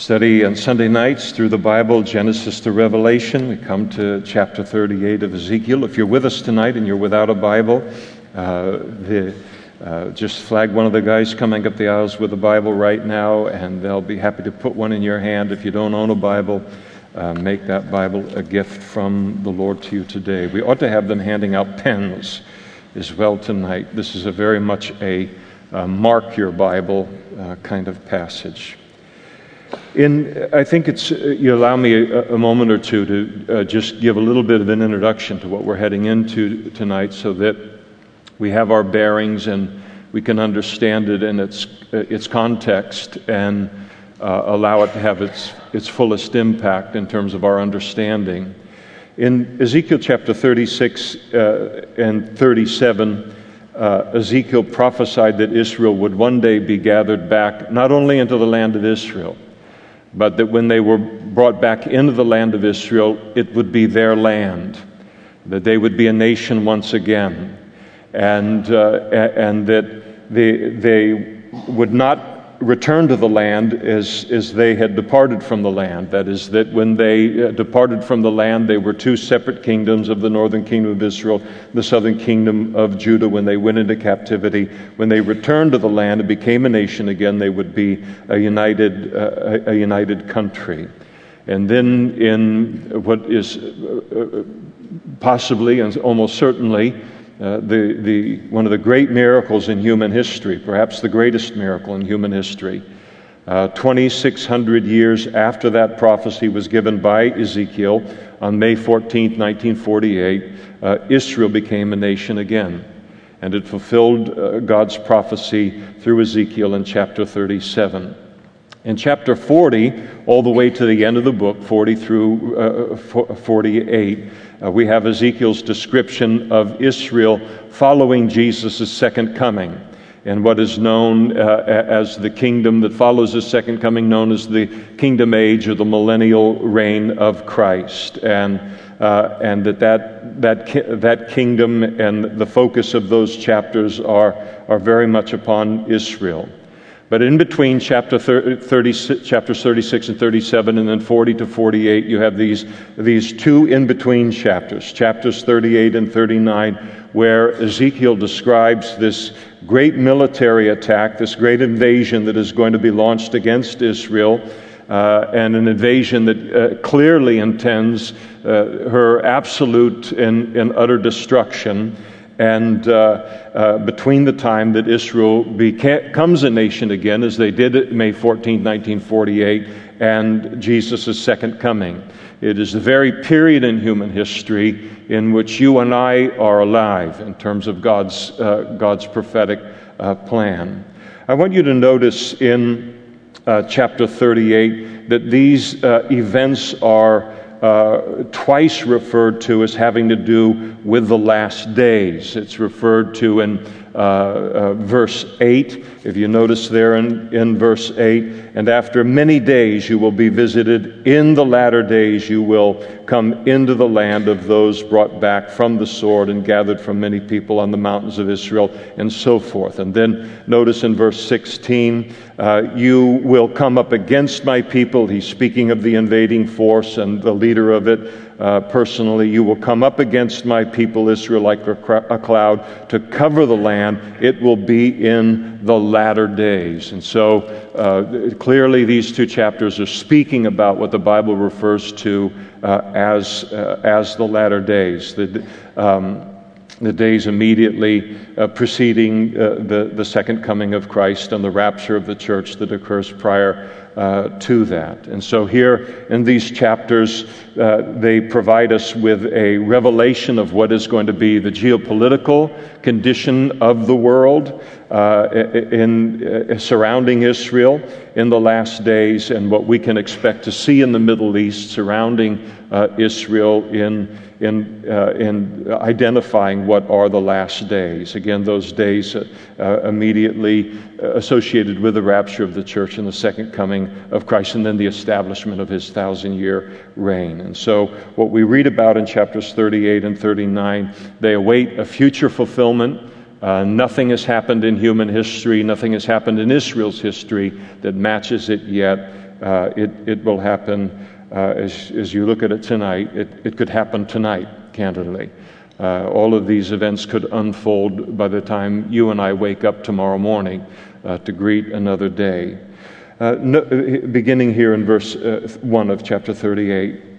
study on Sunday nights through the Bible, Genesis to Revelation. We come to chapter 38 of Ezekiel. If you're with us tonight and you're without a Bible, uh, the, uh, just flag one of the guys coming up the aisles with a Bible right now, and they'll be happy to put one in your hand. If you don't own a Bible, uh, make that Bible a gift from the Lord to you today. We ought to have them handing out pens as well tonight. This is a very much a uh, mark your Bible uh, kind of passage. In, I think it's, you allow me a, a moment or two to uh, just give a little bit of an introduction to what we're heading into tonight so that we have our bearings and we can understand it in its, its context and uh, allow it to have its, its fullest impact in terms of our understanding. In Ezekiel chapter 36 uh, and 37, uh, Ezekiel prophesied that Israel would one day be gathered back not only into the land of Israel, but that when they were brought back into the land of Israel, it would be their land, that they would be a nation once again, and, uh, and that they, they would not return to the land as, as they had departed from the land. That is, that when they uh, departed from the land, they were two separate kingdoms of the northern kingdom of Israel, the southern kingdom of Judah when they went into captivity. When they returned to the land and became a nation again, they would be a united, uh, a, a united country. And then, in what is uh, uh possibly and almost certainly uh, the, the, one of the great miracles in human history, perhaps the greatest miracle in human history. Uh, 2,600 years after that prophecy was given by Ezekiel on May 14, 1948, uh, Israel became a nation again. And it fulfilled uh, God's prophecy through Ezekiel in chapter 37. In chapter 40, all the way to the end of the book, 40 through uh, 48, uh, we have Ezekiel's description of Israel following Jesus' second coming and what is known uh, as the kingdom that follows his second coming, known as the kingdom age or the millennial reign of Christ. And, uh, and that, that, that, that kingdom and the focus of those chapters are, are very much upon Israel. But in between chapter 30, chapters 36 and 37 and then 40 to 48, you have these, these two in between chapters, chapters 38 and 39, where Ezekiel describes this great military attack, this great invasion that is going to be launched against Israel. Uh, and an invasion that uh, clearly intends uh, her absolute and, and utter destruction and uh, uh, between the time that Israel becomes a nation again, as they did May 14, 1948, and Jesus' second coming. It is the very period in human history in which you and I are alive in terms of God's, uh, God's prophetic uh, plan. I want you to notice in uh, chapter 38 that these uh, events are uh, twice referred to as having to do with the last days. It's referred to in uh, uh, verse 8, if you notice there in, in verse 8, and after many days you will be visited. In the latter days you will come into the land of those brought back from the sword and gathered from many people on the mountains of Israel, and so forth. And then notice in verse 16, uh, you will come up against my people. He's speaking of the invading force and the leader of it uh, personally. You will come up against my people Israel like a, cloud to cover the land. It will be in the latter days. And so uh, clearly, these two chapters are speaking about what the Bible refers to uh, as, uh, as the latter days. The, um, the days immediately uh, preceding uh, the, the second coming of Christ and the rapture of the church that occurs prior uh, to that. And so, here in these chapters, uh, they provide us with a revelation of what is going to be the geopolitical condition of the world uh, in, uh, surrounding Israel in the last days and what we can expect to see in the Middle East surrounding uh, Israel in, in, uh, in identifying what are the last days. Again, those days immediately associated with the rapture of the church and the second coming of Christ, and then the establishment of his thousand year reign. And so, what we read about in chapters 38 and 39, they await a future fulfillment. Uh, nothing has happened in human history, nothing has happened in Israel's history that matches it yet. Uh, it, it will happen uh, as, as you look at it tonight. It, it could happen tonight, candidly. Uh, all of these events could unfold by the time you and I wake up tomorrow morning uh, to greet another day. Uh, no, beginning here in verse 1 of chapter 38.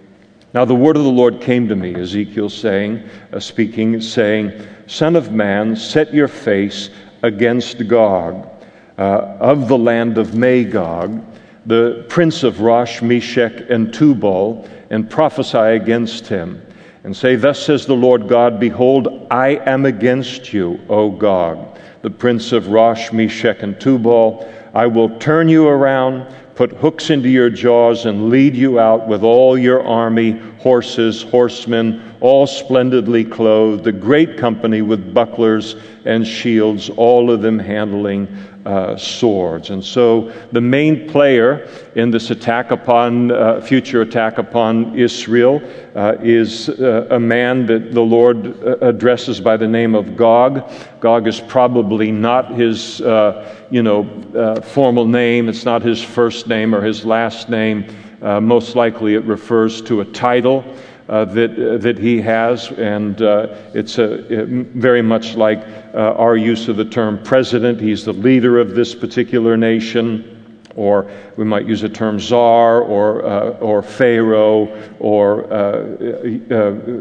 Now the word of the Lord came to me, Ezekiel saying, uh, speaking, saying, Son of man, set your face against Gog uh, of the land of Magog, the prince of Rosh, Meshech, and Tubal, and prophesy against him, and say, Thus says the Lord God, Behold, I am against you, O Gog, the prince of Rosh, Meshech, and Tubal. I will turn you around put hooks into your jaws and lead you out with all your army, horses, horsemen, all splendidly clothed, a great company with bucklers and shields, all of them handling uh, swords. And so the main player in this attack upon, uh, future attack upon Israel uh, is uh, a man that the Lord uh, addresses by the name of Gog. Gog is probably not his, uh, you know, formal name. It's not his first name or his last name. most likely it refers to a title. Uh, that, uh, that he has, and uh, it's a, very much like uh, our use of the term president. He's the leader of this particular nation, or we might use the term czar or, uh, or pharaoh or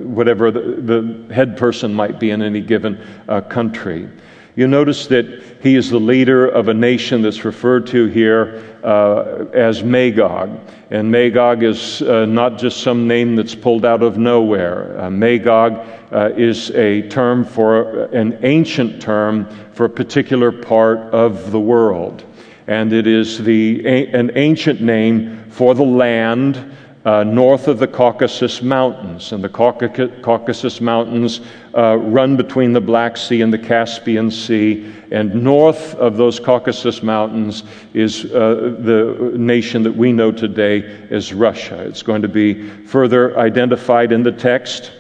whatever the, the, head person might be in any given country. You notice that he is the leader of a nation that's referred to here uh, as Magog. And Magog is uh, not just some name that's pulled out of nowhere. Uh, Magog uh, is a term for an ancient term for a particular part of the world. And it is the, an ancient name for the land uh, north of the Caucasus Mountains. And the Caucasus Mountains uh, run between the Black Sea and the Caspian Sea. And north of those Caucasus Mountains is uh, the nation that we know today as Russia. It's going to be further identified in the text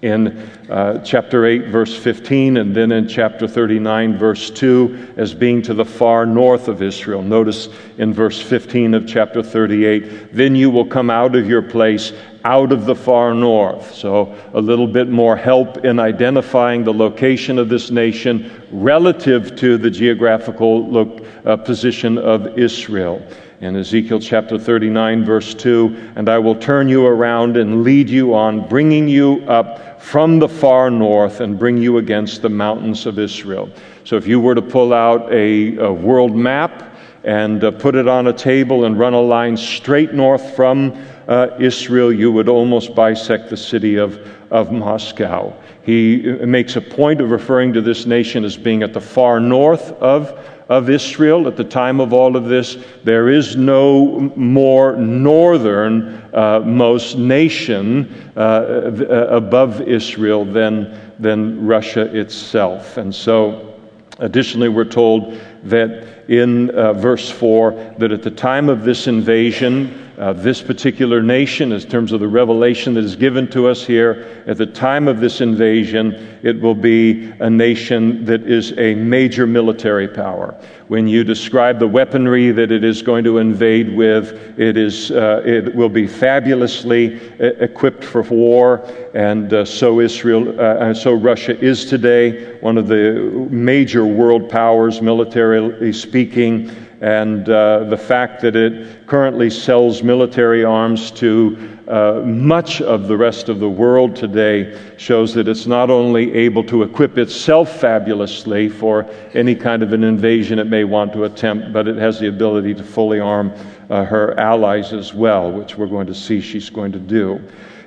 in uh, chapter 8, verse 15, and then in chapter 39, verse 2, as being to the far north of Israel. Notice in verse 15 of chapter 38, then you will come out of your place out of the far north. So, a little bit more help in identifying the location of this nation relative to the geographical uh, position of Israel in Ezekiel chapter 39, verse 2 And I will turn you around and lead you on, bringing you up from the far north and bring you against the mountains of Israel. So if you were to pull out a, a world map and uh, put it on a table and run a line straight north from uh, Israel, you would almost bisect the city of, of Moscow. He uh, makes a point of referring to this nation as being at the far north of of Israel at the time of all of this. There is no more northern uh, most nation uh, uh, above Israel than, than Russia itself. And so, additionally, we're told that in uh, verse 4 that at the time of this invasion, uh, this particular nation, in terms of the revelation that is given to us here, at the time of this invasion, it will be a nation that is a major military power. When you describe the weaponry that it is going to invade with, it, is, uh, it will be fabulously uh, equipped for war, and uh, so Israel, uh, so Russia is today one of the major world powers, militarily speaking and uh, the fact that it currently sells military arms to uh, much of the rest of the world today shows that it's not only able to equip itself fabulously for any kind of an invasion it may want to attempt, but it has the ability to fully arm uh, her allies as well, which we're going to see she's going to do.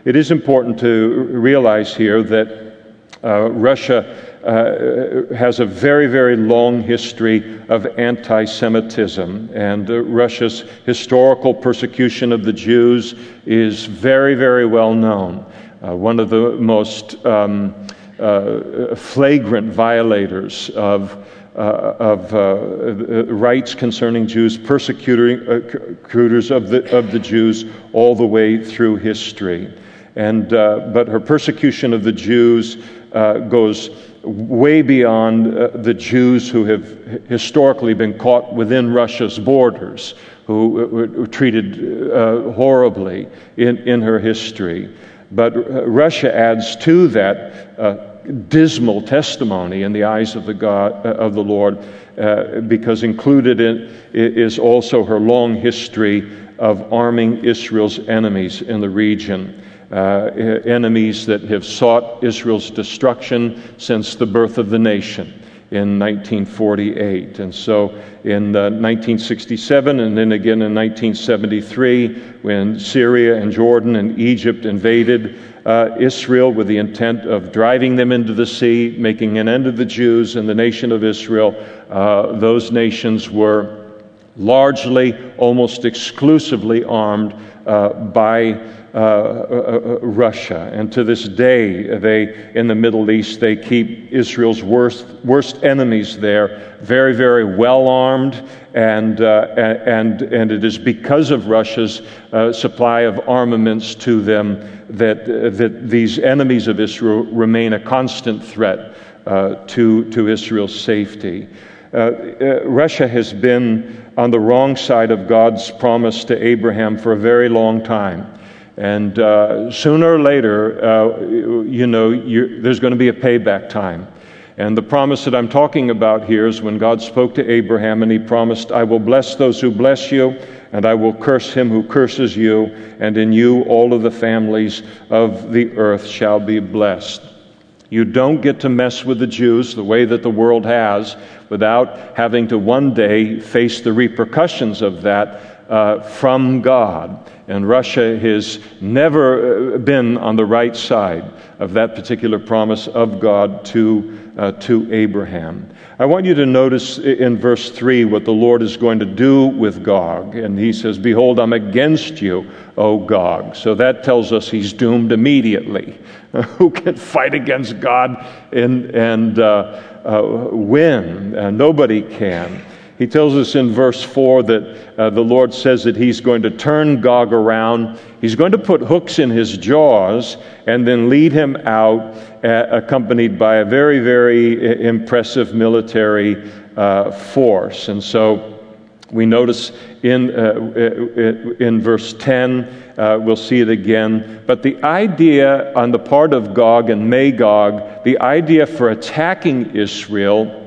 It is important to realize here that uh, Russia uh, has a very, very long history of anti Semitism, and uh, Russia's historical persecution of the Jews is very, very well known. Uh, one of the most um, uh, flagrant violators of uh, of uh, rights concerning Jews, persecutors of the, of the Jews all the way through history. And, but her persecution of the Jews goes way beyond uh, the Jews who have historically been caught within Russia's borders, who were treated uh, horribly in, in her history. But uh, Russia adds to that uh, dismal testimony in the eyes of the, God, uh, of the Lord, uh, because included in is also her long history of arming Israel's enemies in the region. Uh, enemies that have sought Israel's destruction since the birth of the nation in 1948. And so in uh, 1967 and then again in 1973, when Syria and Jordan and Egypt invaded uh, Israel with the intent of driving them into the sea, making an end of the Jews and the nation of Israel, uh, those nations were largely, almost exclusively armed uh, by uh, uh, Russia. And to this day, they, in the Middle East, they keep Israel's worst, worst enemies there very, very well armed. And, uh, and, and it is because of Russia's uh, supply of armaments to them that, that these enemies of Israel remain a constant threat uh, to, to Israel's safety. Russia has been on the wrong side of God's promise to Abraham for a very long time. And uh, sooner or later, uh, you know, there's going to be a payback time. And the promise that I'm talking about here is when God spoke to Abraham and he promised, I will bless those who bless you, and I will curse him who curses you, and in you all of the families of the earth shall be blessed. You don't get to mess with the Jews the way that the world has without having to one day face the repercussions of that uh, from God. And Russia has never uh, been on the right side of that particular promise of God to, uh, to Abraham. I want you to notice in verse 3 what the Lord is going to do with Gog. And he says, Behold, I'm against you, O Gog. So that tells us he's doomed immediately. Who can fight against God and, and uh, uh, win? Uh, nobody can. He tells us in verse 4 that uh, the Lord says that He's going to turn Gog around. He's going to put hooks in his jaws and then lead him out, uh, accompanied by a very, very uh, impressive military uh, force. And so we notice in, uh, uh, in verse 10, we'll see it again. But the idea on the part of Gog and Magog, the idea for attacking Israel,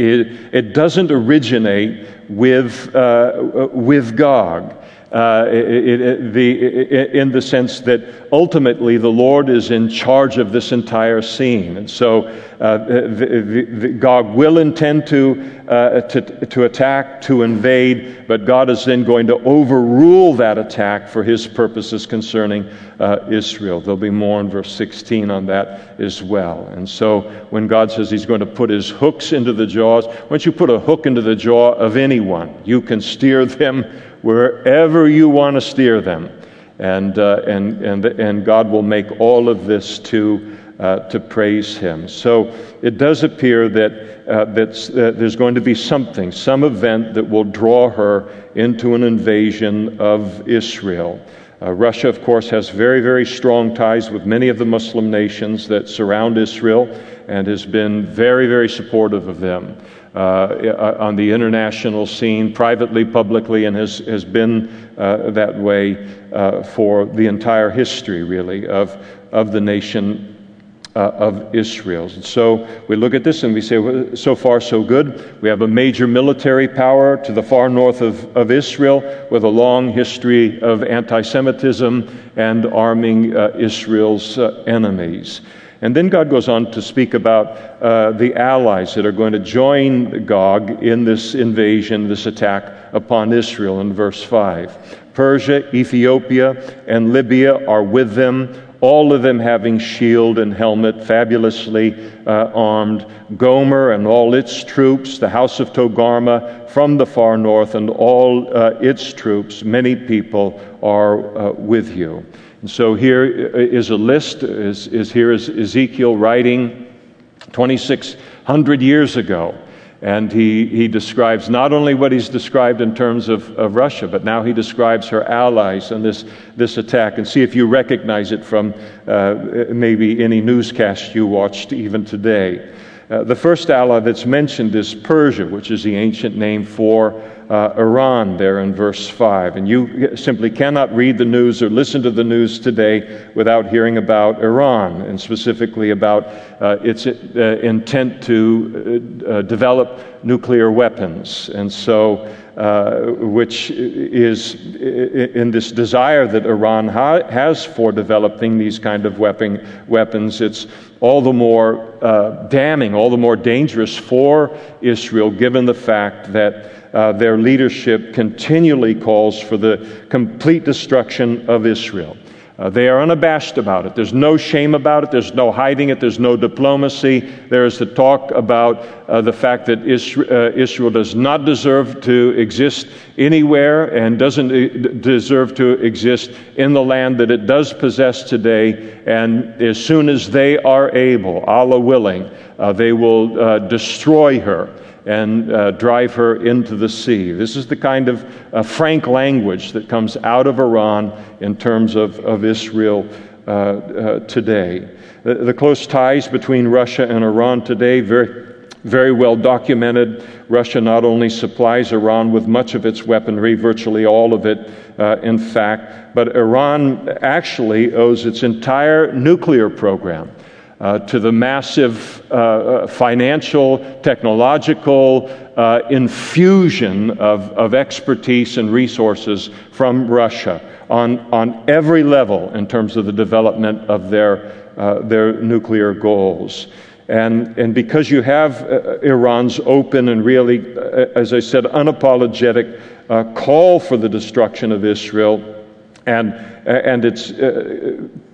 it, it doesn't originate with, uh, with Gog. Uh, it, it, the, in the sense that ultimately the Lord is in charge of this entire scene. And so uh, the, the, Gog will intend to, uh, to, to attack, to invade, but God is then going to overrule that attack for his purposes concerning uh, Israel. There'll be more in verse 16 on that as well. And so when God says he's going to put his hooks into the jaws, once you put a hook into the jaw of anyone, you can steer them wherever you want to steer them. And, uh, and, and, and God will make all of this to, uh, to praise Him. So it does appear that, uh, that there's going to be something, some event that will draw her into an invasion of Israel. Uh, Russia, of course, has very, very strong ties with many of the Muslim nations that surround Israel and has been very, very supportive of them. Uh, uh, on the international scene, privately, publicly, and has, has been uh, that way uh, for the entire history, really, of, of the nation uh, of Israel. And so we look at this and we say, well, so far, so good. We have a major military power to the far north of, of Israel with a long history of anti Semitism and arming uh, Israel's enemies. And then God goes on to speak about uh, the allies that are going to join Gog in this invasion, this attack upon Israel in verse 5. Persia, Ethiopia, and Libya are with them, all of them having shield and helmet, fabulously uh, armed. Gomer and all its troops, the house of Togarmah from the far north, and all uh, its troops, many people are uh, with you. And so here is a list, is, is here is Ezekiel writing 2,600 years ago. And he, he describes not only what he's described in terms of, of Russia, but now he describes her allies and this, this attack. And see if you recognize it from uh, maybe any newscast you watched even today. Uh, the first ally that's mentioned is Persia, which is the ancient name for uh, Iran there in verse 5. And you simply cannot read the news or listen to the news today without hearing about Iran, and specifically about uh, its uh, intent to uh, uh, develop nuclear weapons. And so, uh, which is in this desire that Iran ha- has for developing these kind of weapon- weapons, it's all the more damning, all the more dangerous for Israel, given the fact that uh, their leadership continually calls for the complete destruction of Israel. Uh, they are unabashed about it. There's no shame about it. There's no hiding it. There's no diplomacy. There is the talk about uh, the fact that Israel, uh, Israel, does not deserve to exist anywhere and doesn't uh, deserve to exist in the land that it does possess today. And as soon as they are able, Allah willing, uh, they will uh, destroy her and uh, drive her into the sea. This is the kind of uh, frank language that comes out of Iran in terms of, of Israel uh, uh today. The, the, close ties between Russia and Iran today, very, very well documented. Russia not only supplies Iran with much of its weaponry, virtually all of it, uh, in fact, but Iran actually owes its entire nuclear program uh, to the massive uh, uh, financial, technological uh, infusion of, of expertise and resources from Russia on, on every level in terms of the development of their, uh, their nuclear goals. And, and because you have uh, Iran's open and really, as I said, unapologetic call for the destruction of Israel, and, and its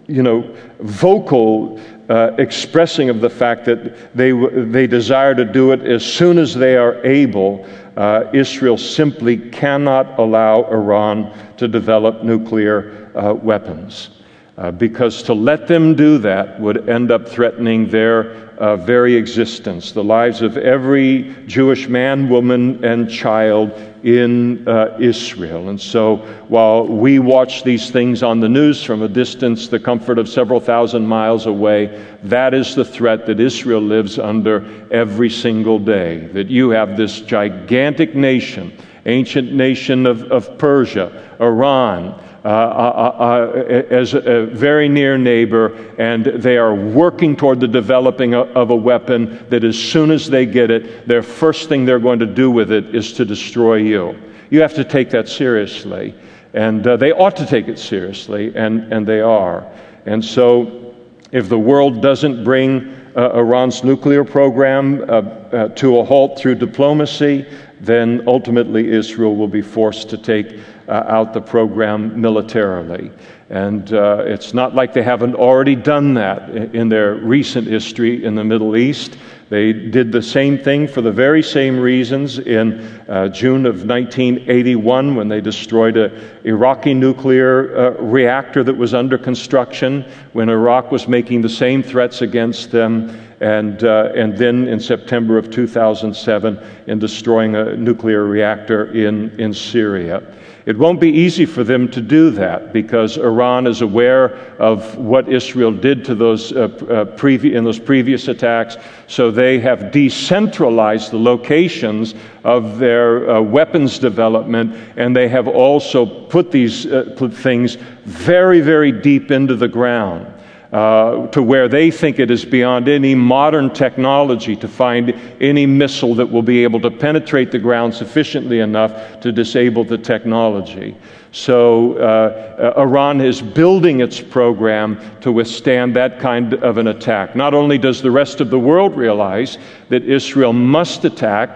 you know, vocal uh, expressing of the fact that they, they desire to do it as soon as they are able. Uh, Israel simply cannot allow Iran to develop nuclear uh, weapons. Uh, because to let them do that would end up threatening their uh, very existence, the lives of every Jewish man, woman, and child in uh, Israel. And so while we watch these things on the news from a distance, the comfort of several thousand miles away, that is the threat that Israel lives under every single day. That you have this gigantic nation, ancient nation of, of Persia, Iran, as a very near neighbor, and they are working toward the developing of a weapon that as soon as they get it, their first thing they're going to do with it is to destroy you. You have to take that seriously. And uh, they ought to take it seriously, and, and they are. And so, if the world doesn't bring uh, Iran's nuclear program uh, uh, to a halt through diplomacy, then ultimately Israel will be forced to take uh, out the program militarily. And uh, it's not like they haven't already done that in their recent history in the Middle East. They did the same thing for the very same reasons in uh, June of 1981 when they destroyed an Iraqi nuclear uh, reactor that was under construction, when Iraq was making the same threats against them, and, uh, and then in September of 2007 in destroying a nuclear reactor in, in Syria. It won't be easy for them to do that because Iran is aware of what Israel did to those uh, uh, previ- in those previous attacks. So they have decentralized the locations of their uh, weapons development, and they have also put these uh, put things very, very deep into the ground uh, to where they think it is beyond any modern technology to find any missile that will be able to penetrate the ground sufficiently enough to disable the technology. So uh, Iran is building its program to withstand that kind of an attack. Not only does the rest of the world realize that Israel must attack,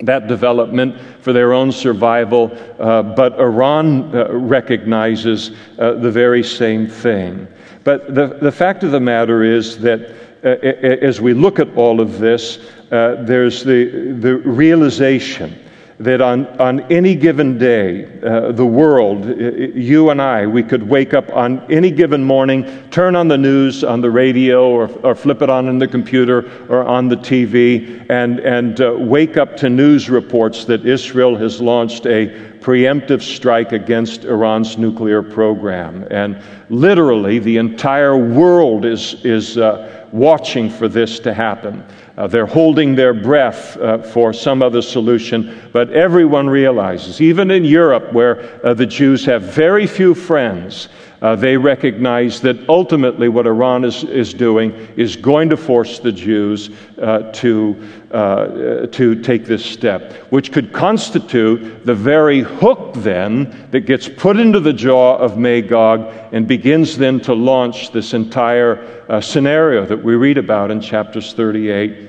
that development for their own survival, uh, but Iran uh, recognizes uh, the very same thing. But the, the fact of the matter is that uh, as we look at all of this, uh, there's the, the realization that on, on any given day, uh, the world, you and I, we could wake up on any given morning, turn on the news on the radio or, or flip it on in the computer or on the TV, and, and uh, wake up to news reports that Israel has launched a preemptive strike against Iran's nuclear program. And literally, the entire world is, is uh, watching for this to happen. Uh, they're holding their breath uh, for some other solution, but everyone realizes, even in Europe, where uh, the Jews have very few friends, uh, they recognize that ultimately what Iran is, is doing is going to force the Jews uh, to, uh, to take this step, which could constitute the very hook then that gets put into the jaw of Magog and begins then to launch this entire uh, scenario that we read about in chapters 38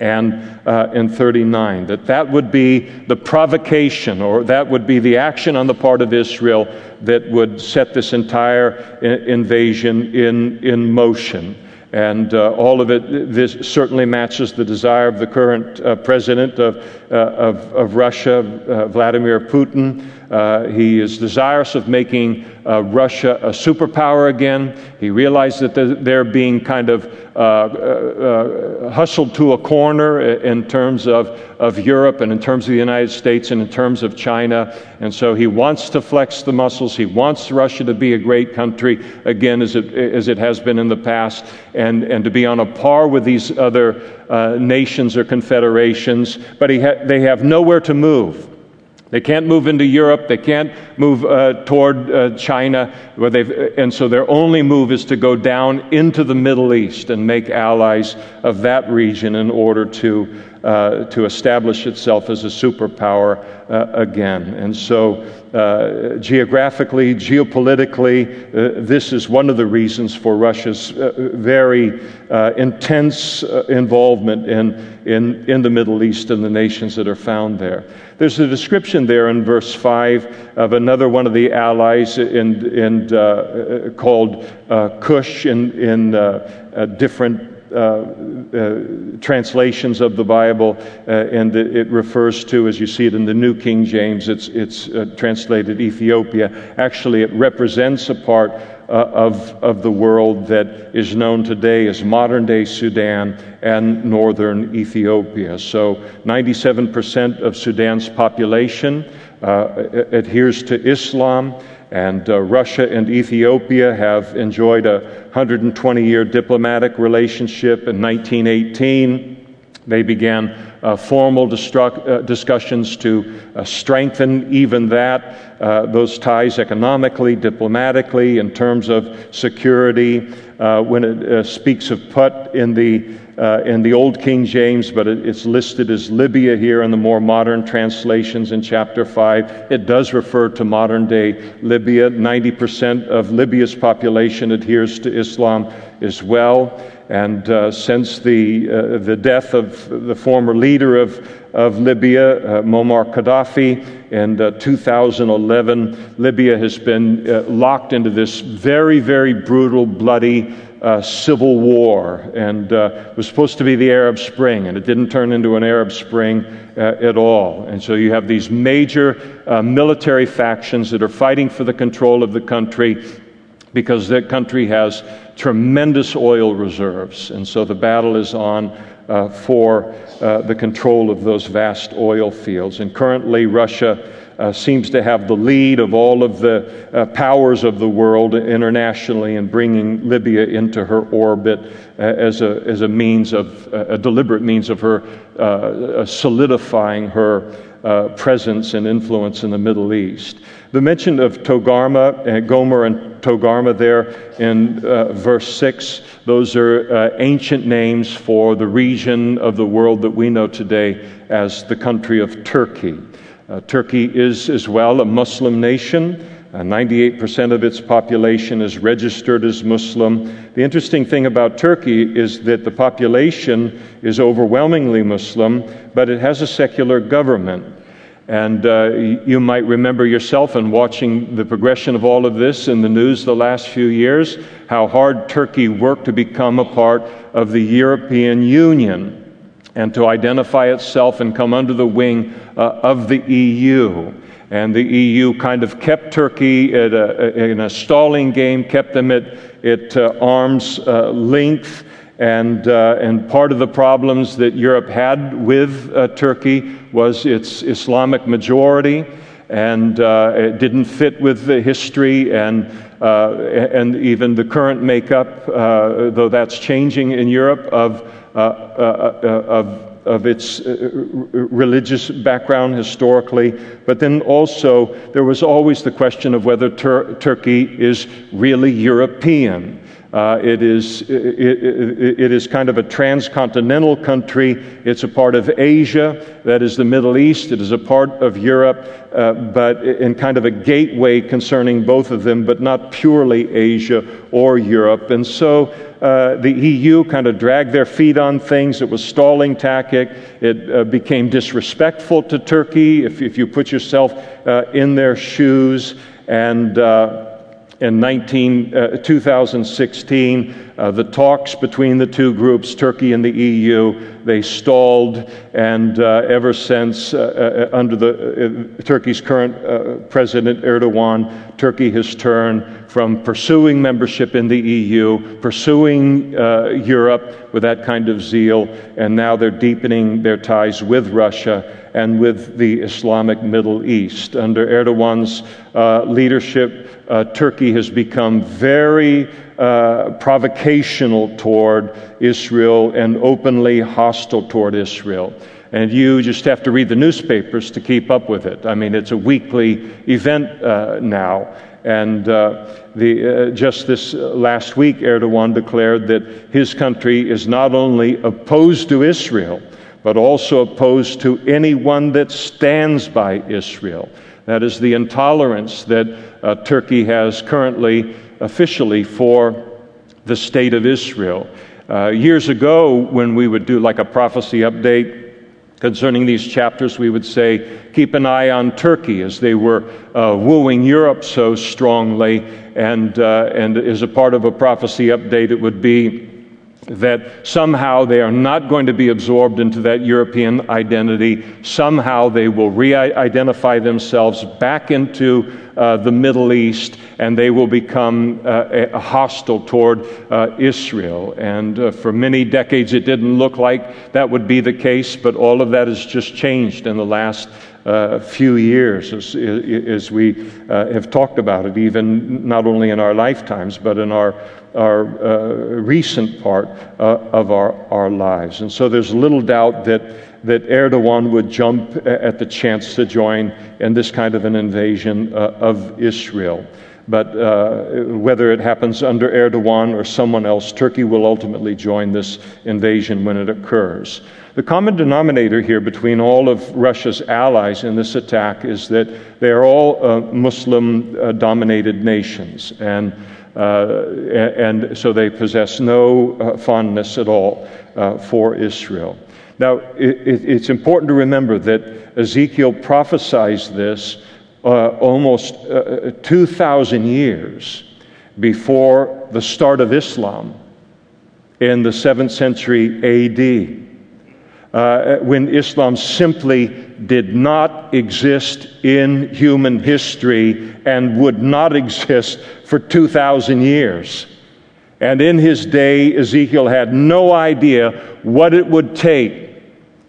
and uh, in 39 that that would be the provocation or that would be the action on the part of israel that would set this entire invasion in, in motion. And uh, all of it this certainly matches the desire of the current uh, president of, uh, of, of, russia uh, vladimir putin uh, he is desirous of making uh, Russia a superpower again. He realized that they're being kind of uh, uh, uh, hustled to a corner in terms of, of Europe and in terms of the United States and in terms of China. And so he wants to flex the muscles. He wants Russia to be a great country again, as it, as it has been in the past, and, and to be on a par with these other uh, nations or confederations. But ha- they have nowhere to move. They can't move into Europe. They can't move uh, toward uh, China. Where they've, and so their only move is to go down into the Middle East and make allies of that region in order to, uh, to establish itself as a superpower uh, again. And so, uh, geographically, geopolitically, uh, this is one of the reasons for Russia's very intense involvement in, in, in the Middle East and the nations that are found there. There's a description there in verse 5 of another one of the allies in, in, uh, called uh, Cush in, in uh, uh different uh, uh, translations of the Bible, uh, and it refers to, as you see it in the New King James, it's, it's uh, translated Ethiopia. Actually, it represents a part of, of the world that is known today as modern day Sudan and northern Ethiopia. So 97% of Sudan's population uh, adheres to Islam. And uh, Russia and Ethiopia have enjoyed a 120 year diplomatic relationship. In 1918, they began uh, formal destruct, uh, discussions to uh, strengthen even that, uh, those ties economically, diplomatically, in terms of security. Uh, when it speaks of Put in the uh, in the Old King James, but it, it's listed as Libya here in the more modern translations in chapter 5. It does refer to modern day Libya. 90% of Libya's population adheres to Islam as well. And uh, since the, uh, the death of the former leader of, of Libya, uh, Muammar Gaddafi, in uh, 2011, Libya has been uh, locked into this very, very brutal, bloody uh, civil war. And it was supposed to be the Arab Spring, and it didn't turn into an Arab Spring at all. And so you have these major military factions that are fighting for the control of the country because that country has tremendous oil reserves. And so the battle is on uh, for uh, the control of those vast oil fields. And currently, Russia uh, seems to have the lead of all of the uh, powers of the world internationally in bringing Libya into her orbit uh, as, a, as a means of, uh, a deliberate means of her solidifying her presence and influence in the Middle East. The mention of Togarmah, uh, Gomer and Togarmah there in uh, verse 6, those are uh, ancient names for the region of the world that we know today as the country of Turkey. Uh, Turkey is as well a Muslim nation. 98% uh, of its population is registered as Muslim. The interesting thing about Turkey is that the population is overwhelmingly Muslim, but it has a secular government. And uh, you might remember yourself in watching the progression of all of this in the news the last few years, how hard Turkey worked to become a part of the European Union and to identify itself and come under the wing uh, of the EU. And the EU kind of kept Turkey a, in a stalling game, kept them at, at uh, arm's uh, length. And, uh, and part of the problems that Europe had with uh, Turkey was its Islamic majority. and uh, it didn't fit with the history and, uh, and even the current makeup, uh, though that's changing in Europe, of, Uh, uh, uh, of of its religious background historically, but then also there was always the question of whether Tur- Turkey is really European. Uh, it, is, it, it, it is kind of a transcontinental country. It's a part of Asia, that is the Middle East. It is a part of Europe, uh, but in kind of a gateway concerning both of them, but not purely Asia or Europe. And so uh, the EU kind of dragged their feet on things. It was stalling tactic. It uh, became disrespectful to Turkey if, if you put yourself uh, in their shoes. And uh, in 19, uh, 2016, uh, the talks between the two groups, Turkey and the EU, they stalled, and uh, ever since, uh, uh, under the, uh, Turkey's current President Erdogan, Turkey has turned from pursuing membership in the EU, pursuing Europe with that kind of zeal, and now they're deepening their ties with Russia and with the Islamic Middle East. Under Erdogan's leadership, uh, Turkey has become very uh, provocational toward Israel and openly hostile toward Israel. And you just have to read the newspapers to keep up with it. I mean, it's a weekly event uh, now. And uh, the, uh, just this last week, Erdogan declared that his country is not only opposed to Israel, but also opposed to anyone that stands by Israel. That is the intolerance that uh, Turkey has currently officially for the state of Israel. Uh, years ago, when we would do like a prophecy update concerning these chapters, we would say, keep an eye on Turkey as they were uh, wooing Europe so strongly. And, uh, and as a part of a prophecy update, it would be that somehow they are not going to be absorbed into that European identity. Somehow they will re identify themselves back into uh, the Middle East and they will become uh, hostile toward uh, Israel. And uh, for many decades it didn't look like that would be the case, but all of that has just changed in the last uh, few years as, as we uh, have talked about it, even not only in our lifetimes, but in our, our uh, recent part uh, of our, our lives. And so there's little doubt that, that Erdogan would jump at the chance to join in this kind of an invasion uh, of Israel. But uh, whether it happens under Erdogan or someone else, Turkey will ultimately join this invasion when it occurs. The common denominator here between all of Russia's allies in this attack is that they are all uh, Muslim uh, dominated nations. And, uh, and so they possess no uh, fondness at all uh, for Israel. Now, it, it's important to remember that Ezekiel prophesied this almost 2,000 years before the start of Islam in the 7th century AD uh, when Islam simply did not exist in human history and would not exist for 2,000 years. And in his day, Ezekiel had no idea what it would take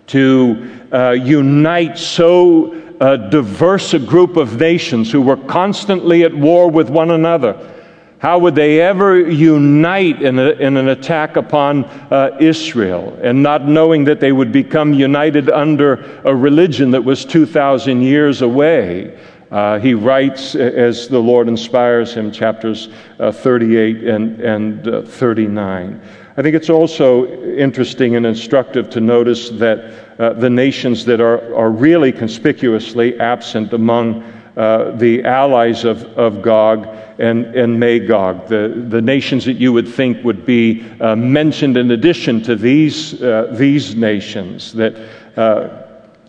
to uh, unite so uh, diverse a group of nations who were constantly at war with one another how would they ever unite in, a, in an attack upon uh, Israel and not knowing that they would become united under a religion that was 2,000 years away? Uh, he writes, as the Lord inspires him, chapters uh, 38 and, and uh, 39. I think it's also interesting and instructive to notice that uh, the nations that are, are really conspicuously absent among uh, the allies of, of Gog and, and Magog, the, the nations that you would think would be uh, mentioned in addition to these, uh, these nations that uh,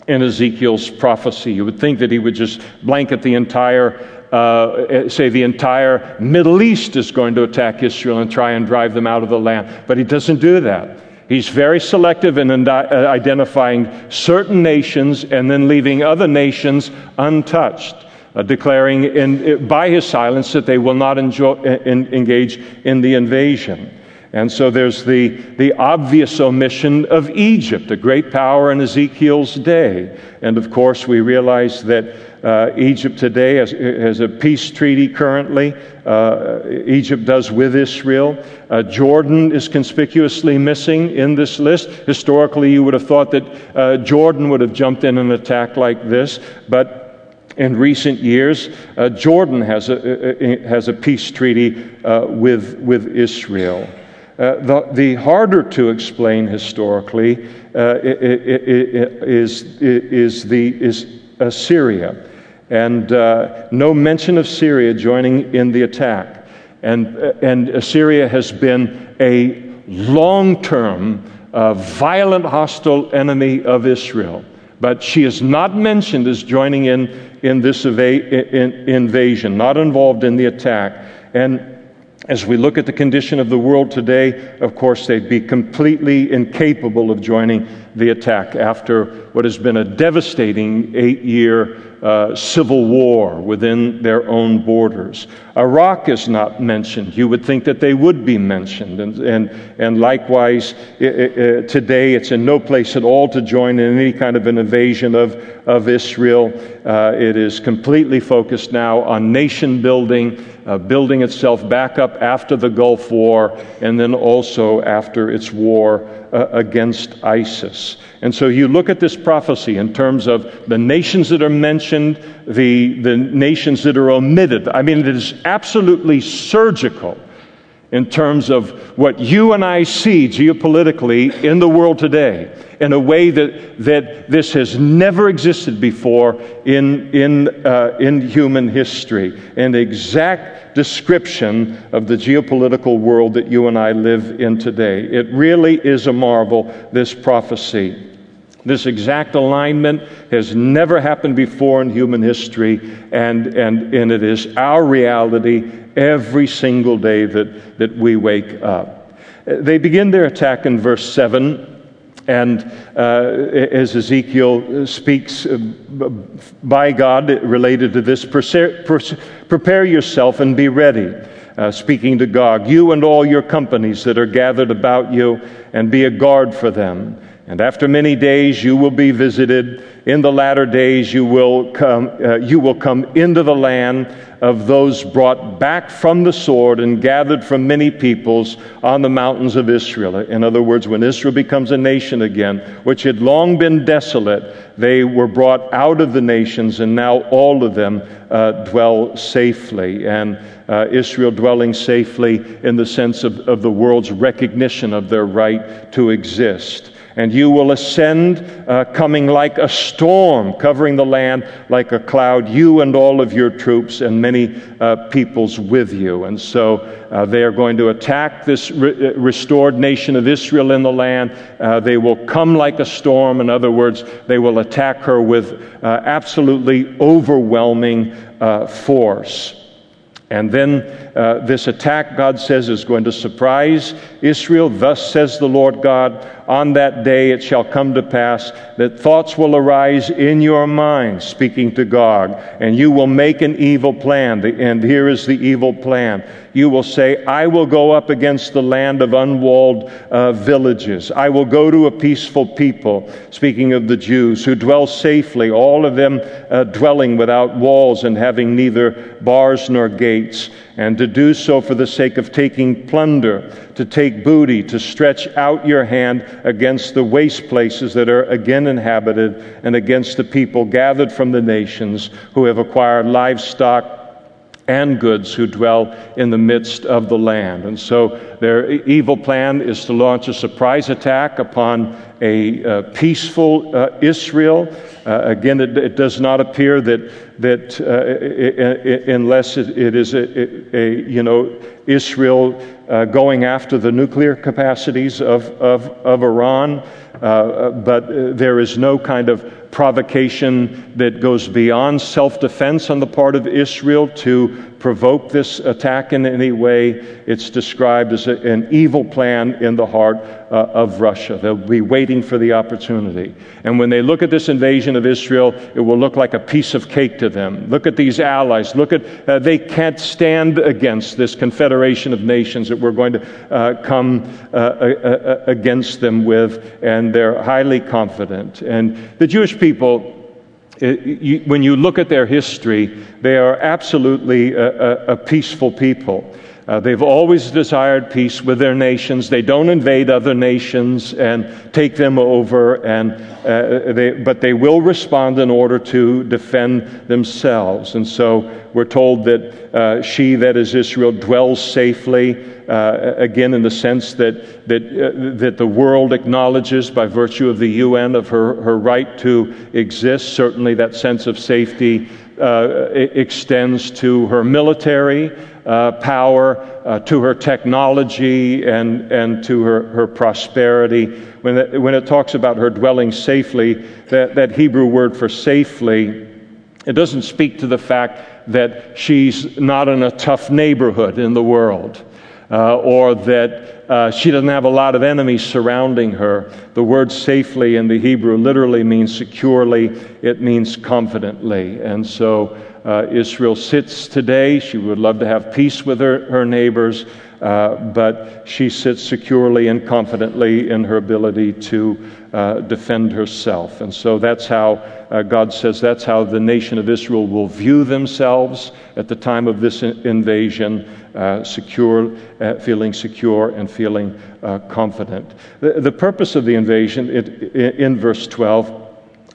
in Ezekiel's prophecy. You would think that he would just blanket the entire uh, say the entire Middle East is going to attack Israel and try and drive them out of the land. But he doesn't do that. He's very selective in identifying certain nations and then leaving other nations untouched uh, declaring in, by his silence that they will not enjoy, in, engage in the invasion. And so there's the, the obvious omission of Egypt, a great power in Ezekiel's day. And of course, we realize that uh, Egypt today has, has, a peace treaty currently. Uh, Egypt does with Israel. Uh, Jordan is conspicuously missing in this list. Historically, you would have thought that uh, Jordan would have jumped in an attack like this, but in recent years, uh, Jordan has a, has a peace treaty uh, with, with Israel. the, the harder to explain historically is, is, the, is Syria and uh, no mention of Syria joining in the attack. And, uh, and Assyria has been a long term, uh, violent, hostile enemy of Israel. But she is not mentioned as joining in in this eva- in, invasion, not involved in the attack. And as we look at the condition of the world today, of course, they'd be completely incapable of joining the attack after what has been a devastating eight year uh, civil war within their own borders. Iraq is not mentioned. You would think that they would be mentioned. And, and, and likewise, it, it, today it's in no place at all to join in any kind of an invasion of, of Israel. Uh, it is completely focused now on nation building, uh, building itself back up after the Gulf War, and then also after its war uh, against ISIS. And so you look at this prophecy in terms of the nations that are mentioned, the, the nations that are omitted. I mean, it is absolutely surgical in terms of what you and I see geopolitically in the world today in a way that, that this has never existed before in, in, uh, in human history. An exact description of the geopolitical world that you and I live in today. It really is a marvel, this prophecy. This exact alignment has never happened before in human history, and, and, and it is our reality every single day that, that we wake up. They begin their attack in verse 7. And uh, as Ezekiel speaks uh, by God related to this, prepare yourself and be ready. Uh, speaking to Gog, you and all your companies that are gathered about you, and be a guard for them. And after many days you will be visited. In the latter days you will come, uh, you will come into the land of those brought back from the sword and gathered from many peoples on the mountains of Israel. In other words, when Israel becomes a nation again, which had long been desolate, they were brought out of the nations, and now all of them uh, dwell safely. And uh, Israel dwelling safely in the sense of, of the world's recognition of their right to exist and you will ascend, uh, coming like a storm, covering the land like a cloud, you and all of your troops and many uh, peoples with you. And so uh, they are going to attack this re- uh, restored nation of Israel in the land. Uh, they will come like a storm. In other words, they will attack her with uh, absolutely overwhelming force. And then uh, this attack, God says, is going to surprise Israel. Thus says the Lord God, on that day it shall come to pass that thoughts will arise in your mind, speaking to Gog, and you will make an evil plan. And here is the evil plan. You will say, I will go up against the land of unwalled uh, villages. I will go to a peaceful people, speaking of the Jews, who dwell safely, all of them uh, dwelling without walls and having neither bars nor gates and to do so for the sake of taking plunder, to take booty, to stretch out your hand against the waste places that are again inhabited, and against the people gathered from the nations who have acquired livestock and goods who dwell in the midst of the land. And so their evil plan is to launch a surprise attack upon a uh, peaceful uh, Israel. Uh, again, it, it, does not appear that, that uh, it, unless it, it is a, a, you know, Israel uh, going after the nuclear capacities of, of, of Iran, uh, but there is no kind of provocation that goes beyond self defense on the part of Israel to provoke this attack in any way. It's described as a, an evil plan in the heart uh, of Russia. They'll be waiting for the opportunity. And when they look at this invasion of Israel, it will look like a piece of cake to them. Look at these allies. Look at, uh, they can't stand against this confederation of nations that we're going to uh, come uh, against them with, and they're highly confident. And the Jewish people when you look at their history, they are absolutely a, a, a peaceful people. Uh, they've always desired peace with their nations. They don't invade other nations and take them over, and, uh, they, but they will respond in order to defend themselves. And so we're told that uh, she, that is Israel, dwells safely, uh, again, in the sense that, that, uh, that the world acknowledges by virtue of the UN of her, her right to exist. Certainly, that sense of safety uh, extends to her military uh, power, uh, to her technology, and, and to her, her prosperity. When it, when it talks about her dwelling safely, that, that Hebrew word for safely, it doesn't speak to the fact that she's not in a tough neighborhood in the world. Uh, or that uh, she doesn't have a lot of enemies surrounding her. The word safely in the Hebrew literally means securely, it means confidently. And so uh, Israel sits today. She would love to have peace with her, her neighbors, uh, but she sits securely and confidently in her ability to uh, defend herself. And so that's how uh, God says that's how the nation of Israel will view themselves at the time of this invasion uh, secure, uh, feeling secure, and feeling confident. The, the, purpose of the invasion it, in verse 12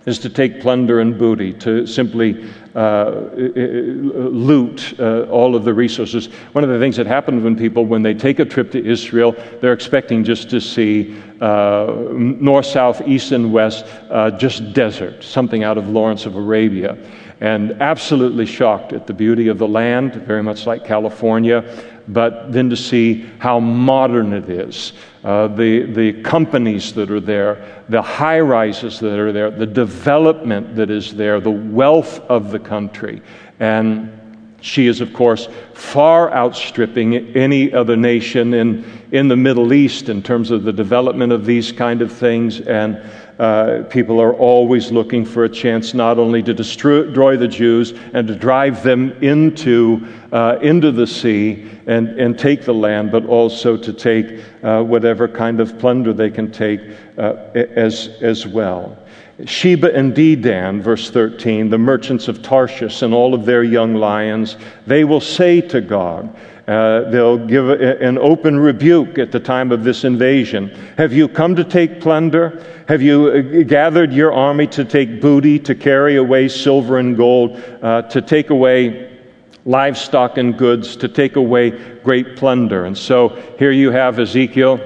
is to take plunder and booty, to simply uh, loot uh, all of the resources. One of the things that happens when people, when they take a trip to Israel, they're expecting just to see uh, north, south, east, and west, uh, just desert, something out of Lawrence of Arabia. And absolutely shocked at the beauty of the land, very much like California but then to see how modern it is. Uh, the, the companies that are there, the high rises that are there, the development that is there, the wealth of the country. And she is, of course, far outstripping any other nation in, in the Middle East in terms of the development of these kind of things. And uh, people are always looking for a chance not only to destroy the Jews and to drive them into, uh, into the sea and, and take the land, but also to take uh, whatever kind of plunder they can take uh, as, as well. Sheba and Dedan, verse 13, the merchants of Tarshish and all of their young lions, they will say to Gog, uh, they'll give a, an open rebuke at the time of this invasion. Have you come to take plunder? Have you uh, gathered your army to take booty, to carry away silver and gold, uh, to take away livestock and goods, to take away great plunder? And so here you have Ezekiel.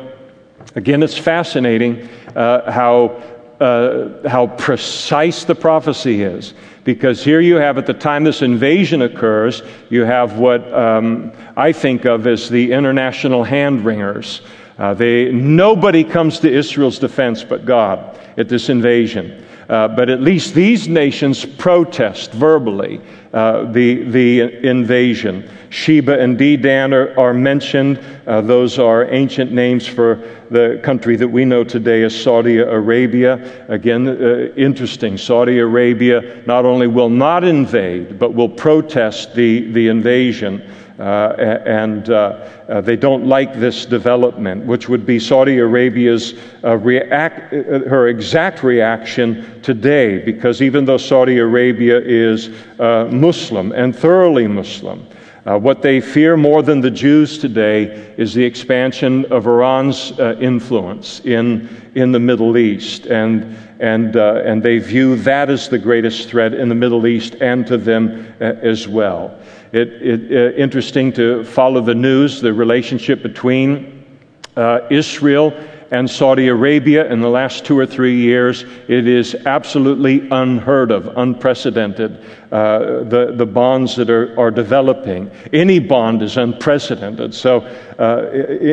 Again, it's fascinating uh, how, uh, how precise the prophecy is because here you have, at the time this invasion occurs, you have what um, I think of as the international hand wringers. Uh, they, nobody comes to Israel's defense but God at this invasion. Uh, but at least these nations protest verbally uh, the, the invasion. Sheba and Dedan are, are mentioned. Uh, those are ancient names for the country that we know today as Saudi Arabia. Again, uh, interesting. Saudi Arabia not only will not invade, but will protest the, the invasion. Uh, and uh, uh, they don't like this development, which would be Saudi Arabia's react, her exact reaction today, because even though Saudi Arabia is Muslim and thoroughly Muslim, uh, what they fear more than the Jews today is the expansion of Iran's uh, influence in, in the Middle East. And, and, uh, and they view that as the greatest threat in the Middle East and to them as well. It, it uh, interesting to follow the news, the relationship between uh, Israel and Saudi Arabia in the last two or three years. It is absolutely unheard of, unprecedented. Uh, the, the bonds that are, are developing. Any bond is unprecedented. So uh,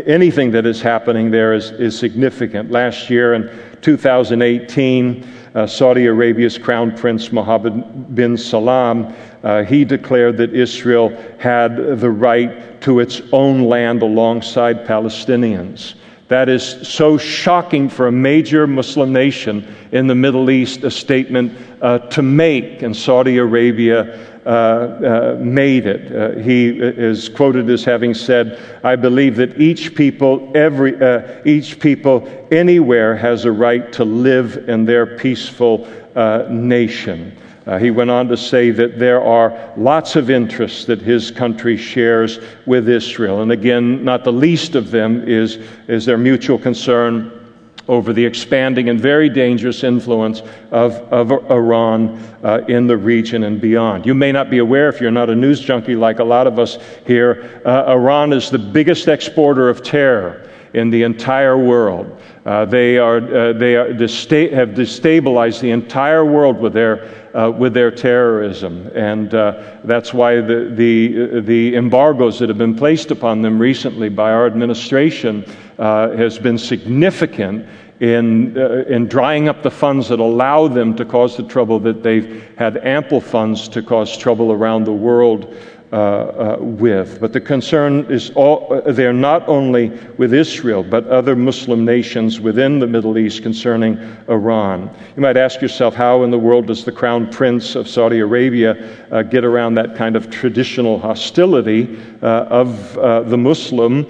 anything that is happening there is, is significant. Last year in 2018, uh, Saudi Arabia's Crown Prince Mohammed bin Salman, uh, he declared that Israel had the right to its own land alongside Palestinians. That is so shocking for a major Muslim nation in the Middle East, a statement uh, to make, and Saudi Arabia uh, uh, made it. Uh, he is quoted as having said, "I believe that each people, every uh, each people anywhere has a right to live in their peaceful uh, nation." Uh, he went on to say that there are lots of interests that his country shares with Israel. And again, not the least of them is, is their mutual concern over the expanding and very dangerous influence of, of Iran uh, in the region and beyond. You may not be aware, if you're not a news junkie like a lot of us here, uh, Iran is the biggest exporter of terror in the entire world. Uh, they are, uh, they are desta- have destabilized the entire world with their, uh, with their terrorism. And uh, that's why the, the, the embargoes that have been placed upon them recently by our administration uh, has been significant in, uh, in drying up the funds that allow them to cause the trouble that they've had ample funds to cause trouble around the world uh, uh, with. But the concern is all, uh, there not only with Israel, but other Muslim nations within the Middle East concerning Iran. You might ask yourself, how in the world does the crown prince of Saudi Arabia uh, get around that kind of traditional hostility of the Muslim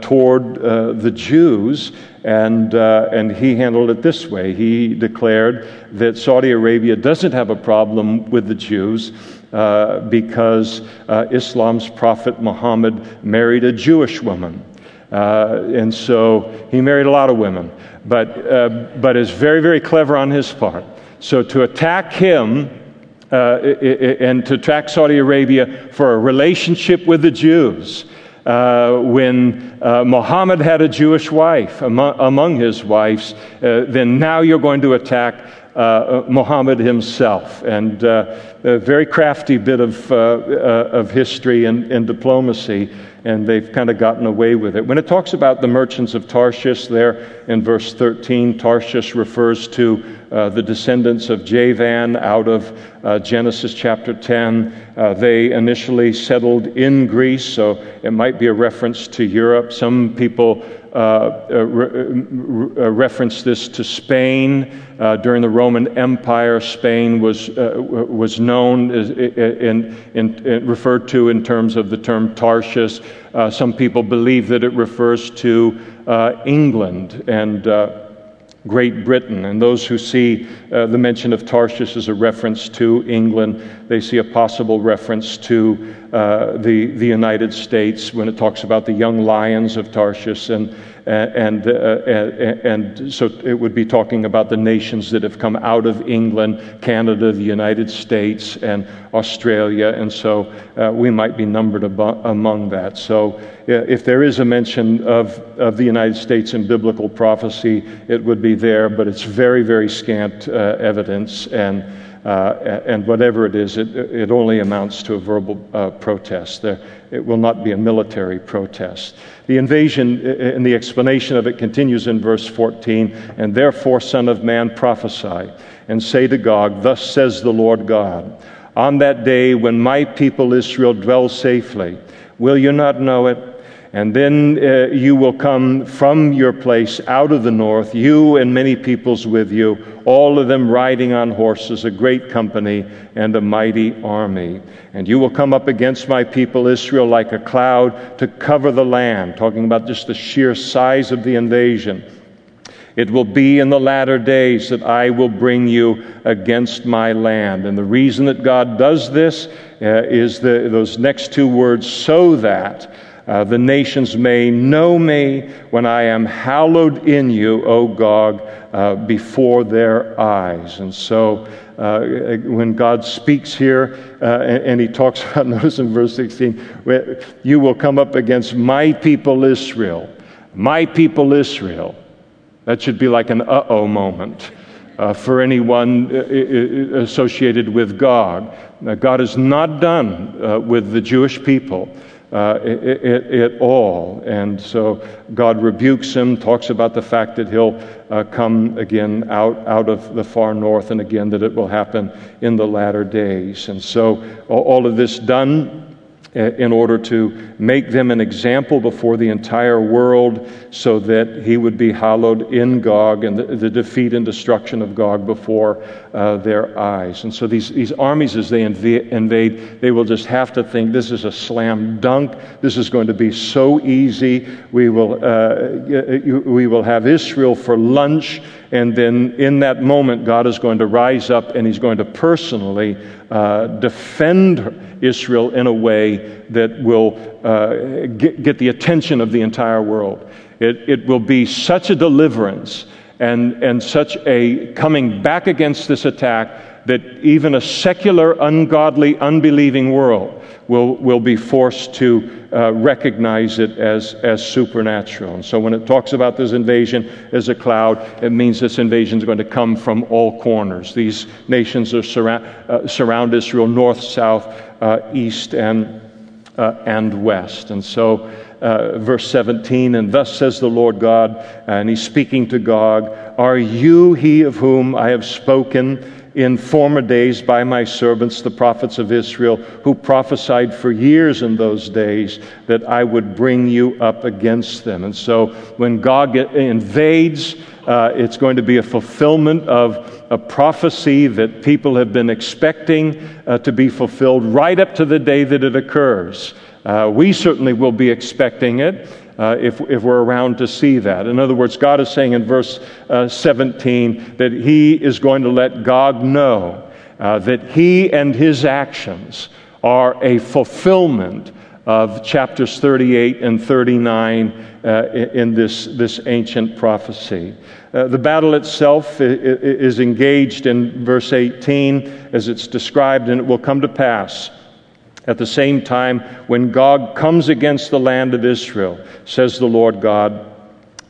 toward the Jews? And, and he handled it this way. He declared that Saudi Arabia doesn't have a problem with the Jews, uh, because uh, Islam's prophet Muhammad married a Jewish woman. Uh, and so he married a lot of women, but, uh, but is very, very clever on his part. So to attack him uh, and to attack Saudi Arabia for a relationship with the Jews, uh, when uh, Muhammad had a Jewish wife among, among his wives, uh, then now you're going to attack uh, Muhammad himself. And uh, a very crafty bit of, uh, uh, of history and, and, diplomacy, and they've kind of gotten away with it. When it talks about the merchants of Tarshish there in verse 13, Tarshish refers to uh, the descendants of Javan out of uh, Genesis chapter 10. Uh, they initially settled in Greece, so it might be a reference to Europe. Some people uh, uh, Uh, uh, uh, re- uh, reference this to Spain. during the Roman Empire, Spain was, was known in, referred to in terms of the term Tarshish. some people believe that it refers to England and Great Britain. And those who see uh, the mention of Tarshish as a reference to England, they see a possible reference to uh, the, the United States when it talks about the young lions of Tarshish and, and, uh, and, so it would be talking about the nations that have come out of England, Canada, the United States, and Australia, and so uh, we might be numbered among that. So if there is a mention of, of the United States in biblical prophecy, it would be there, but it's very, very scant uh, evidence, and uh, and whatever it is, it, it only amounts to a verbal uh, protest. There, it will not be a military protest. The invasion and the explanation of it continues in verse 14. And therefore, Son of Man, prophesy and say to Gog, Thus says the Lord God, on that day when my people Israel dwell safely, will you not know it? And then uh, you will come from your place out of the north, you and many peoples with you, all of them riding on horses, a great company and a mighty army. And you will come up against my people Israel like a cloud to cover the land, talking about just the sheer size of the invasion. It will be in the latter days that I will bring you against my land. And the reason that God does this uh, is the, those next two words, so that uh, the nations may know me when I am hallowed in you, O Gog, uh, before their eyes. And so uh, when God speaks here uh, and, and, he talks about, notice in verse 16, you will come up against my people Israel. My people Israel. That should be like an uh oh moment. Uh, for anyone uh, associated with God. God is not done uh, with the Jewish people uh, at all. And so God rebukes him, talks about the fact that he'll uh, come again out, out of the far north, and again that it will happen in the latter days. And so all of this done in order to make them an example before the entire world so that he would be hallowed in Gog and the, the defeat and destruction of Gog before uh, their eyes. And so these, these armies, as they inv- invade, they will just have to think this is a slam dunk. This is going to be so easy. We will, uh, we will have Israel for lunch And then in that moment, God is going to rise up and He's going to personally uh, defend Israel in a way that will uh, get, get, the attention of the entire world. It, it will be such a deliverance and, and such a coming back against this attack that even a secular, ungodly, unbelieving world will, will be forced to uh, recognize it as, as supernatural. And so when it talks about this invasion as a cloud, it means this invasion is going to come from all corners. These nations are surround, uh, surround Israel north, south, uh, east, and, uh, and west. And so uh, verse 17, and thus says the Lord God, and he's speaking to Gog, Are you he of whom I have spoken in former days by my servants, the prophets of Israel, who prophesied for years in those days that I would bring you up against them? And so when Gog invades, uh, it's going to be a fulfillment of a prophecy that people have been expecting uh, to be fulfilled right up to the day that it occurs. Uh, we certainly will be expecting it. Uh, if, if we're around to see that. In other words, God is saying in verse uh, 17 that He is going to let Gog know uh, that He and His actions are a fulfillment of chapters 38 and 39 uh, in this, this ancient prophecy. Uh, the battle itself is engaged in verse 18 as it's described, and it will come to pass at the same time, when Gog comes against the land of Israel, says the Lord God,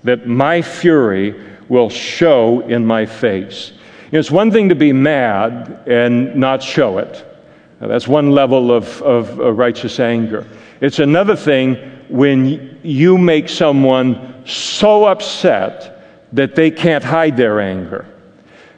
that my fury will show in my face. It's one thing to be mad and not show it. Now, that's one level of, of uh, righteous anger. It's another thing when you make someone so upset that they can't hide their anger.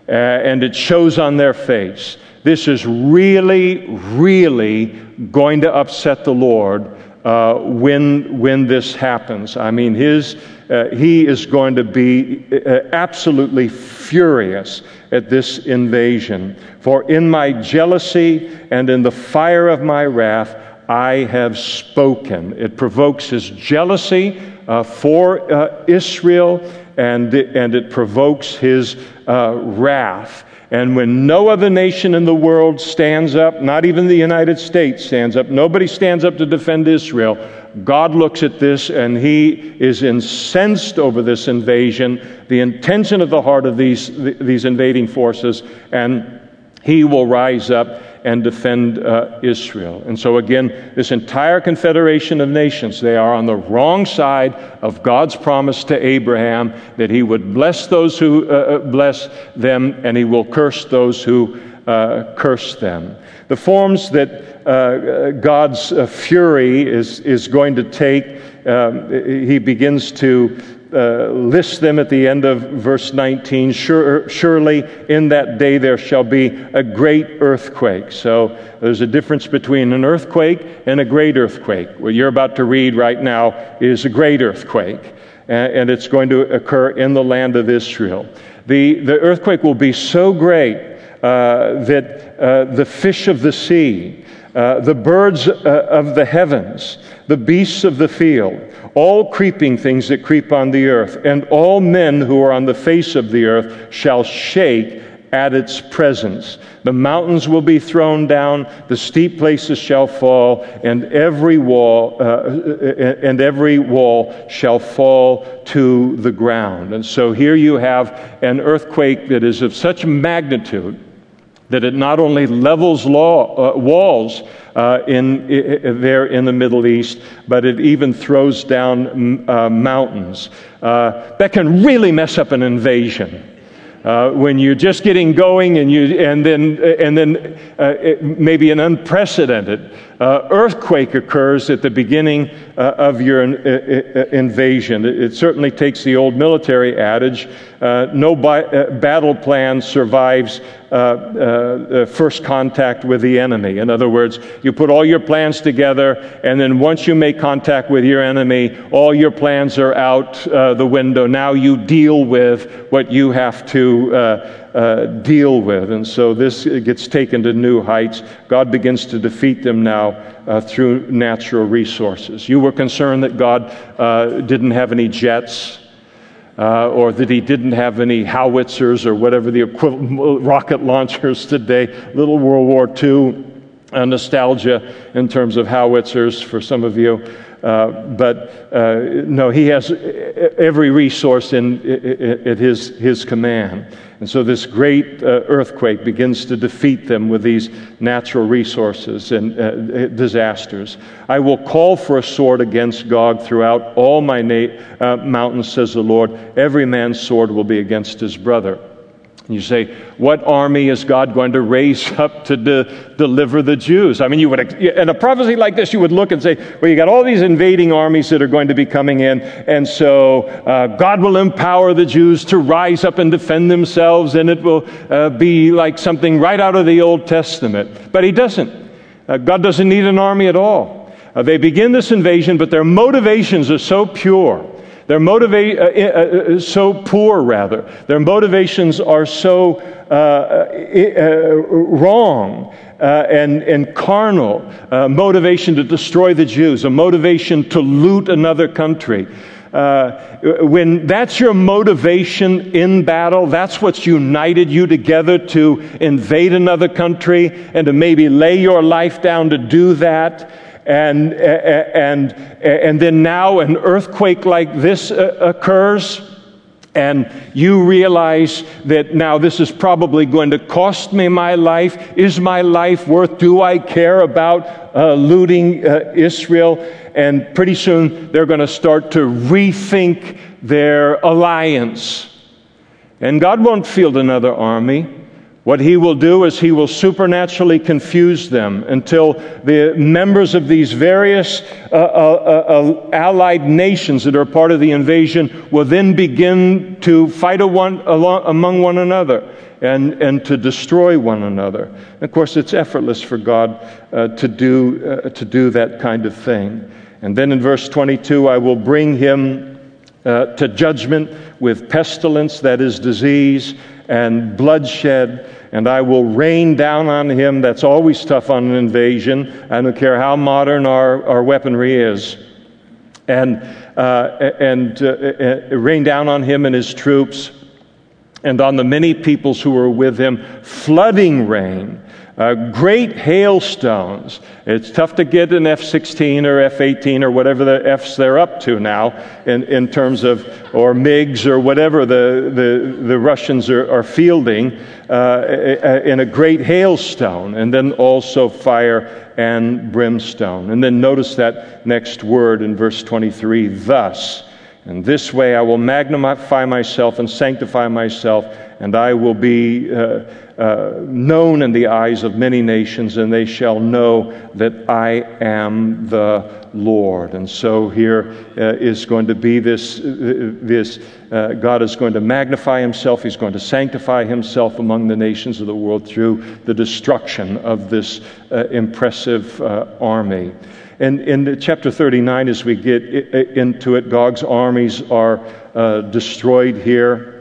Uh, and it shows on their face. This is really, really going to upset the Lord uh, when, when this happens. I mean, his, uh, he is going to be uh, absolutely furious at this invasion. For in my jealousy and in the fire of my wrath, I have spoken. It provokes his jealousy uh, for uh, Israel and, and it provokes his wrath. And when no other nation in the world stands up, not even the United States stands up, nobody stands up to defend Israel, God looks at this and he is incensed over this invasion, the intention of the heart of these, these invading forces, and he will rise up and defend uh, Israel. And so, again, this entire confederation of nations, they are on the wrong side of God's promise to Abraham that he would bless those who uh, uh bless them and he will curse those who uh, curse them. The forms that uh, God's uh, fury is, is going to take, um, he begins to uh, lists them at the end of verse 19 sure, surely in that day there shall be a great earthquake. So there's a difference between an earthquake and a great earthquake. What you're about to read right now is a great earthquake and it's going to occur in the land of israel. The, the earthquake will be so great uh, that uh, the fish of the sea uh, the birds uh, of the heavens the beasts of the field all creeping things that creep on the earth, and all men who are on the face of the earth shall shake at its presence. The mountains will be thrown down, the steep places shall fall, and every wall uh, uh and every wall shall fall to the ground. And so here you have an earthquake that is of such magnitude that it not only levels law, uh, walls uh, in, there in the Middle East, but it even throws down uh, mountains. Uh, that can really mess up an invasion. Uh, when you're just getting going and, you, and then, and then uh, maybe an unprecedented uh, earthquake occurs at the beginning uh, of your in, uh, uh invasion. It, it, certainly takes the old military adage uh, no bi- uh, battle plan survives first contact with the enemy. In other words, you put all your plans together, and then once you make contact with your enemy, all your plans are out the window. Now you deal with what you have to uh, deal with. And so this gets taken to new heights. God begins to defeat them now uh, through natural resources. You were concerned that God uh, didn't have any jets. uh, or that he didn't have any howitzers or whatever the equivalent rocket launchers today. Little World War II uh, nostalgia in terms of howitzers for some of you. Uh, but uh, no, he has every resource in, at his, his command. And so this great uh, earthquake begins to defeat them with these natural resources and uh, disasters. I will call for a sword against Gog throughout all my na- uh, mountains, says the Lord. Every man's sword will be against his brother. You say, what army is God going to raise up to de- deliver the Jews? I mean, you would, in a prophecy like this, you would look and say, well, you got all these invading armies that are going to be coming in, and so uh, God will empower the Jews to rise up and defend themselves, and it will uh, be like something right out of the Old Testament. But He doesn't. Uh, God doesn't need an army at all. Uh, they begin this invasion, but their motivations are so pure they're motiva- uh, uh, uh, so poor, rather. Their motivations are so uh, uh, uh wrong and, and carnal. motivation to destroy the Jews, a motivation to loot another country. when that's your motivation in battle, that's what's united you together to invade another country and to maybe lay your life down to do that and, and, and then now an earthquake like this uh, occurs, and you realize that now this is probably going to cost me my life. Is my life worth? Do I care about uh, looting uh, Israel? And pretty soon they're going to start to rethink their alliance. And God won't field another army. What he will do is he will supernaturally confuse them until the members of these various uh, uh, uh, uh allied nations that are part of the invasion will then begin to fight one, along, among one another and, and to destroy one another. Of course, it's effortless for God uh, to, do, uh, to do that kind of thing. And then in verse 22, I will bring him to judgment with pestilence, that is disease and bloodshed, and I will rain down on him. That's always tough on an invasion. I don't care how modern our, our weaponry is. And, uh, and uh, uh, rain down on him and his troops, and on the many peoples who were with him, flooding rain uh, great hailstones. It's tough to get an F 16 or F 18 or whatever the Fs they're up to now in, in terms of, or MiGs or whatever the, the, the Russians are, are fielding uh, in a great hailstone. And then also fire and brimstone. And then notice that next word in verse 23 thus. And this way I will magnify myself and sanctify myself, and I will be. Uh, uh, known in the eyes of many nations, and they shall know that I am the Lord. And so here uh, is going to be this, uh, this uh, God is going to magnify himself, he's going to sanctify himself among the nations of the world through the destruction of this uh, impressive army. And in chapter 39, as we get into it, Gog's armies are destroyed here.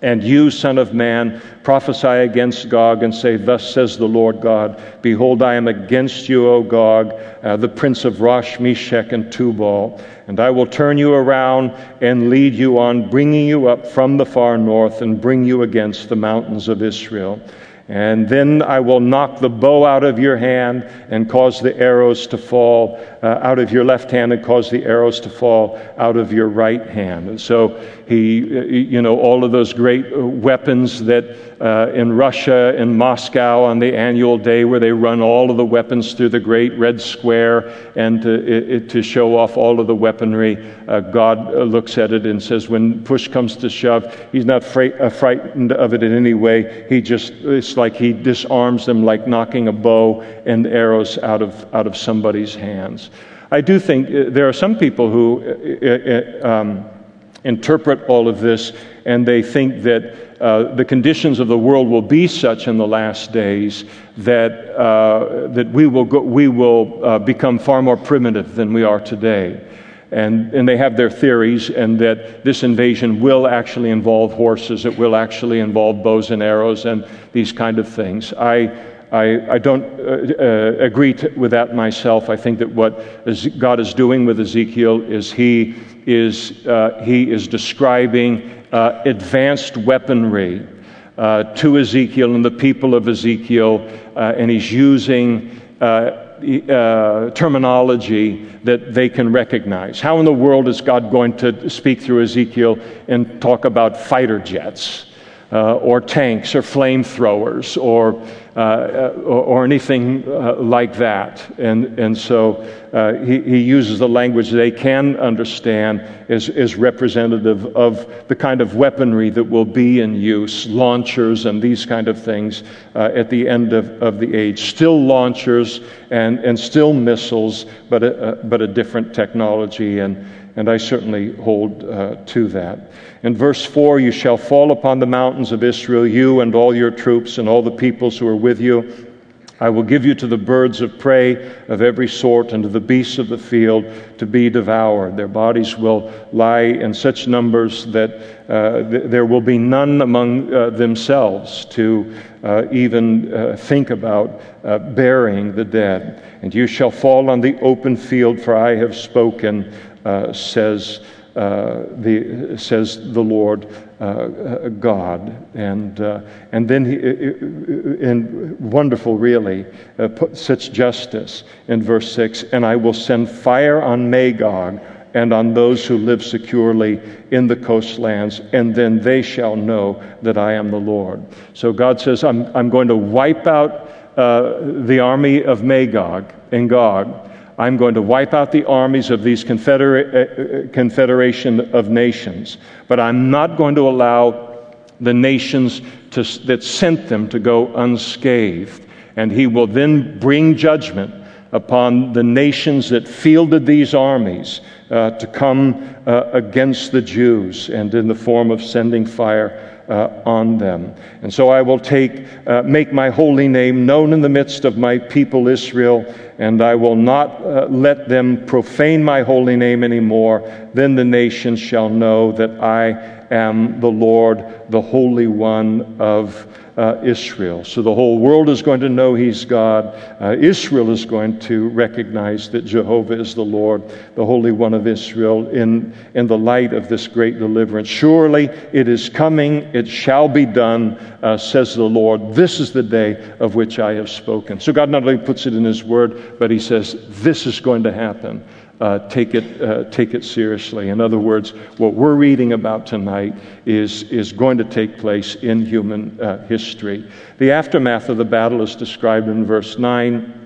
And you, Son of Man, prophesy against Gog and say, Thus says the Lord God, Behold, I am against you, O Gog, uh, the prince of Rosh, Meshech, and Tubal. And I will turn you around and lead you on, bringing you up from the far north and bring you against the mountains of Israel. And then I will knock the bow out of your hand and cause the arrows to fall uh, out of your left hand and cause the arrows to fall out of your right hand. And so he, uh, you know, all of those great uh, weapons that uh, in Russia, in Moscow, on the annual day where they run all of the weapons through the great red square and to, it, to show off all of the weaponry. Uh, God uh, looks at it and says, when push comes to shove, He's not fra- frightened of it in any way. He just, it's like He disarms them like knocking a bow and arrows out of, out of somebody's hands. I do think uh, there are some people who uh, um, interpret all of this and they think that uh, the conditions of the world will be such in the last days that, uh, that we will, go, we will uh, become far more primitive than we are today. And, and they have their theories, and that this invasion will actually involve horses, it will actually involve bows and arrows and these kind of things. I, I, I don't uh, uh, agree to, with that myself. I think that what God is doing with Ezekiel is he is, uh, he is describing uh, advanced weaponry uh, to Ezekiel and the people of Ezekiel, uh, and he's using uh, terminology that they can recognize. How in the world is God going to speak through Ezekiel and talk about fighter jets? Uh, or tanks or flamethrowers or, uh, uh, or, anything uh, like that. And, and so uh, he, he uses the language they can understand as, as representative of the kind of weaponry that will be in use, launchers and these kind of things uh, at the end of, of the age. Still launchers and, and still missiles, but a, but a different technology. And, and I certainly hold uh, to that. In verse 4, you shall fall upon the mountains of Israel, you and all your troops and all the peoples who are with you. I will give you to the birds of prey of every sort and to the beasts of the field to be devoured. Their bodies will lie in such numbers that uh, th- there will be none among uh, themselves to uh, even uh, think about uh, burying the dead. And you shall fall on the open field, for I have spoken, says uh, the, says the Lord uh, God. And, uh, and then, he, wonderful, really, uh, such justice in verse 6 And I will send fire on Magog and on those who live securely in the coastlands, and then they shall know that I am the Lord. So God says, I'm, I'm going to wipe out uh, the army of Magog and Gog I'm going to wipe out the armies of these confedera- uh, confederation of nations, but I'm not going to allow the nations to, that sent them to go unscathed. And he will then bring judgment upon the nations that fielded these armies uh, to come uh, against the Jews and in the form of sending fire uh, on them. And so I will take, uh, make my holy name known in the midst of my people Israel, and I will not uh, let them profane my holy name anymore. Then the nations shall know that I am the Lord, the Holy One of uh, Israel. So the whole world is going to know He's God. Uh, Israel is going to recognize that Jehovah is the Lord, the Holy One of Israel, in, in the light of this great deliverance. Surely it is coming, it shall be done, uh, says the Lord. This is the day of which I have spoken. So God not only puts it in His Word, but He says, This is going to happen uh, take, it, uh, take it seriously. In other words, what we're reading about tonight is, is going to take place in human uh, history. The aftermath of the battle is described in verse 9.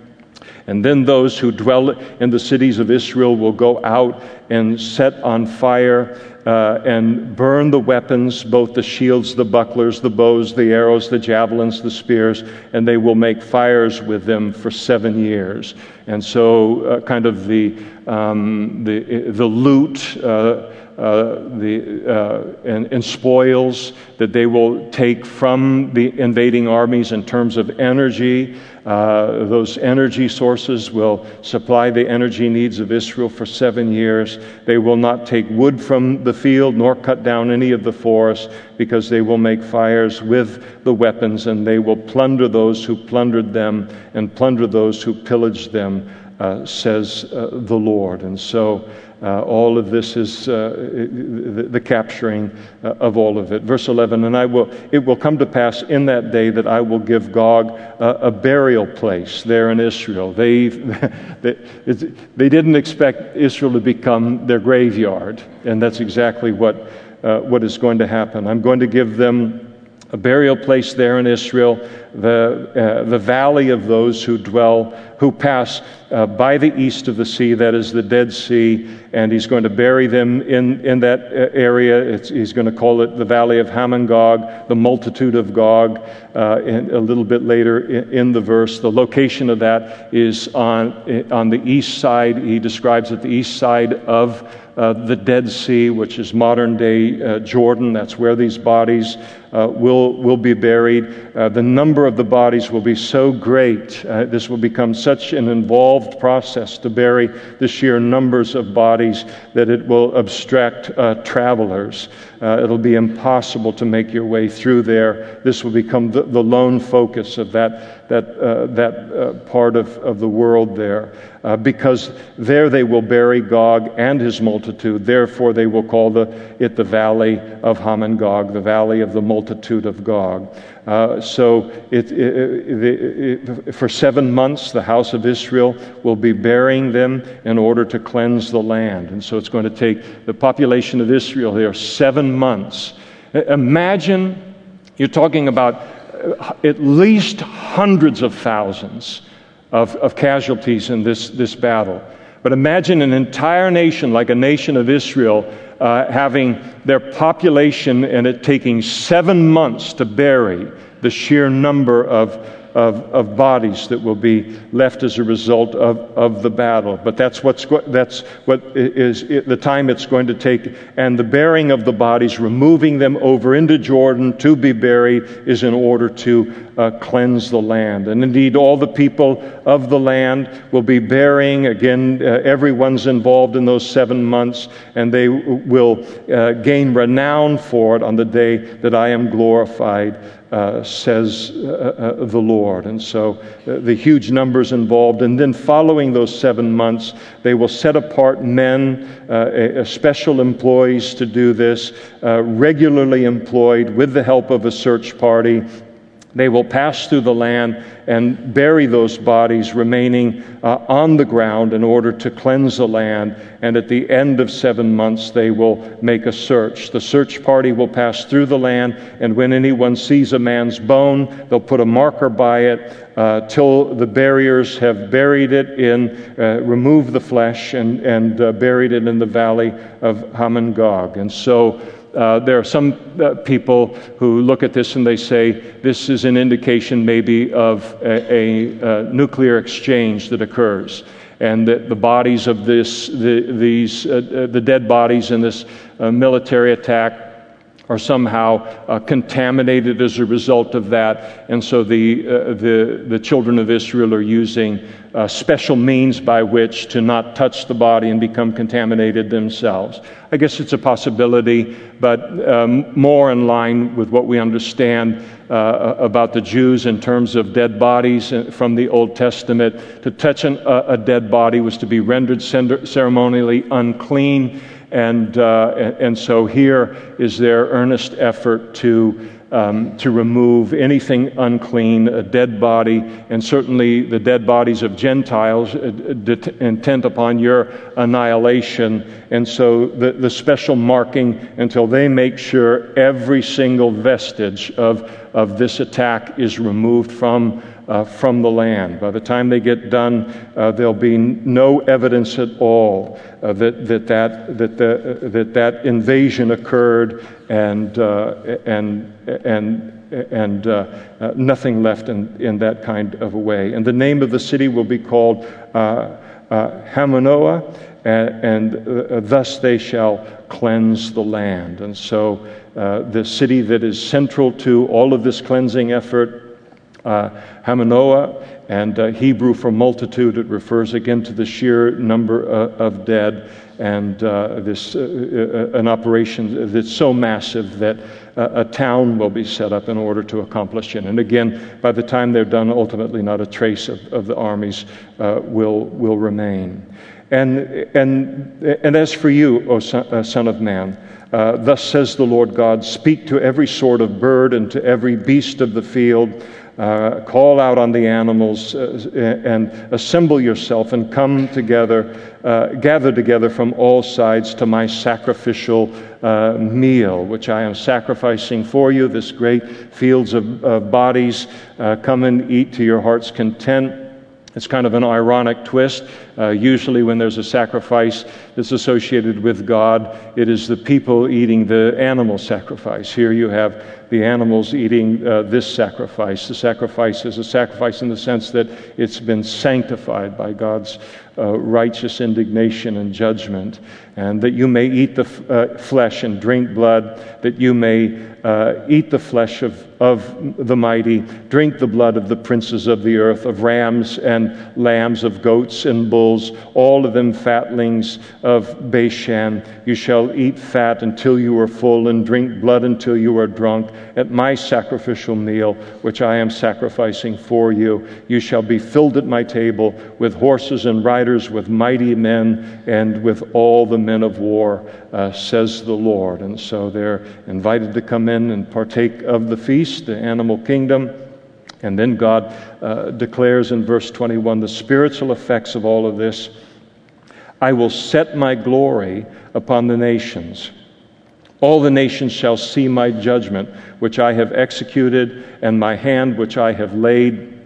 And then those who dwell in the cities of Israel will go out and set on fire uh, and burn the weapons, both the shields, the bucklers, the bows, the arrows, the javelins, the spears, and they will make fires with them for seven years. And so, uh, kind of the, um, the, the loot. Uh, uh, the, uh, and, and, spoils that they will take from the invading armies in terms of energy. Uh, those energy sources will supply the energy needs of Israel for seven years. They will not take wood from the field nor cut down any of the forest because they will make fires with the weapons and they will plunder those who plundered them and plunder those who pillaged them, uh, says uh, the Lord. And so uh, all of this is uh, the, the, capturing uh, of all of it. Verse 11, and I will, it will come to pass in that day that I will give Gog a burial place there in Israel. They, they, they didn't expect Israel to become their graveyard, and that's exactly what, uh, what is going to happen. I'm going to give them a burial place there in Israel, the, uh, the valley of those who dwell, who pass uh, by the east of the sea, that is the Dead Sea, and he's going to bury them in, in that uh, area. It's, he's going to call it the valley of Hamon-Gog, the multitude of Gog, uh, and a little bit later in, in, the verse. The location of that is on, on the east side. He describes it the east side of uh, the Dead Sea, which is modern day uh, Jordan. That's where these bodies uh, will, will be buried. Uh, the number of the bodies will be so great. Uh, this will become such an involved process to bury the sheer numbers of bodies that it will abstract uh, travelers. it'll be impossible to make your way through there. This will become the, the lone focus of that that, uh, that uh, part of, of the world there, uh, because there they will bury Gog and his multitude. Therefore, they will call the, it the valley of Hamon-Gog, the valley of the multitude of Gog. Uh, so, it, it, it, for seven months, the house of Israel will be burying them in order to cleanse the land. And so, it's going to take the population of Israel there seven months. Imagine you're talking about at least hundreds of thousands of, of casualties in this, this battle. But imagine an entire nation, like a nation of Israel, uh, having their population and it taking seven months to bury the sheer number of of, of bodies that will be left as a result of, of the battle. But that's, what's that's what is the time it's going to take. And the burying of the bodies, removing them over into Jordan to be buried, is in order to uh, cleanse the land. And indeed, all the people of the land will be burying. Again, uh, everyone's involved in those seven months, and they will uh, gain renown for it on the day that I am glorified uh, says uh, uh, the Lord. And so uh, the huge numbers involved. And then following those seven months, they will set apart men, uh, special employees to do this, uh, regularly employed with the help of a search party they will pass through the land and bury those bodies remaining uh, on the ground in order to cleanse the land. And at the end of seven months, they will make a search. The search party will pass through the land, and when anyone sees a man's bone, they'll put a marker by it uh, till the barriers have buried it in, uh, removed the flesh, and, and uh, buried it in the valley of Hamon-Gog. And so uh, there are some uh, people who look at this and they say this is an indication maybe of a, a, a nuclear exchange that occurs and that the bodies of this, the, these, uh, uh the dead bodies in this uh, military attack are somehow uh, contaminated as a result of that. And so the, uh, the, the children of Israel are using uh, special means by which to not touch the body and become contaminated themselves. I guess it's a possibility, but um, more in line with what we understand uh, about the Jews in terms of dead bodies uh, from the Old Testament. To touch an, a dead body was to be rendered ceremonially unclean. And, uh, and so here is their earnest effort to, um, to remove anything unclean, a dead body, and certainly the dead bodies of Gentiles, uh, intent upon your annihilation. And so the, the special marking until they make sure every single vestige of, of this attack is removed from uh, from the land. By the time they get done, uh, there'll be no evidence at all uh, that, that, that, that, the, that that invasion occurred and, uh, and, and, and uh, uh, nothing left in, in that kind of a way. And the name of the city will be called Hamonah, and, and thus they shall cleanse the land. And so the city that is central to all of this cleansing effort uh, Hamonah, and uh, Hebrew for multitude. It refers again to the sheer number uh, of dead, and uh, this uh, an operation that's so massive that a town will be set up in order to accomplish it. And again, by the time they're done, ultimately not a trace of, of the armies will will remain. And and and as for you, O son, son of man. Uh, thus says the Lord God Speak to every sort of bird and to every beast of the field, uh, call out on the animals uh, and assemble yourself and come together, uh, gather together from all sides to my sacrificial uh, meal, which I am sacrificing for you, this great fields of, of bodies. Uh, come and eat to your heart's content. It's kind of an ironic twist. Uh, usually, when there's a sacrifice that's associated with God, it is the people eating the animal sacrifice. Here you have the animals eating uh, this sacrifice. The sacrifice is a sacrifice in the sense that it's been sanctified by God's uh, righteous indignation and judgment, and that you may eat the f- uh, flesh and drink blood, that you may uh, eat the flesh of, of the mighty, drink the blood of the princes of the earth, of rams and lambs, of goats and bulls, all of them fatlings of Bashan. You shall eat fat until you are full, and drink blood until you are drunk. At my sacrificial meal, which I am sacrificing for you, you shall be filled at my table with horses and riders, with mighty men, and with all the men of war, uh, says the Lord. And so they're invited to come in and partake of the feast, the animal kingdom. And then God uh, declares in verse 21 the spiritual effects of all of this I will set my glory upon the nations. All the nations shall see my judgment, which I have executed, and my hand, which I have laid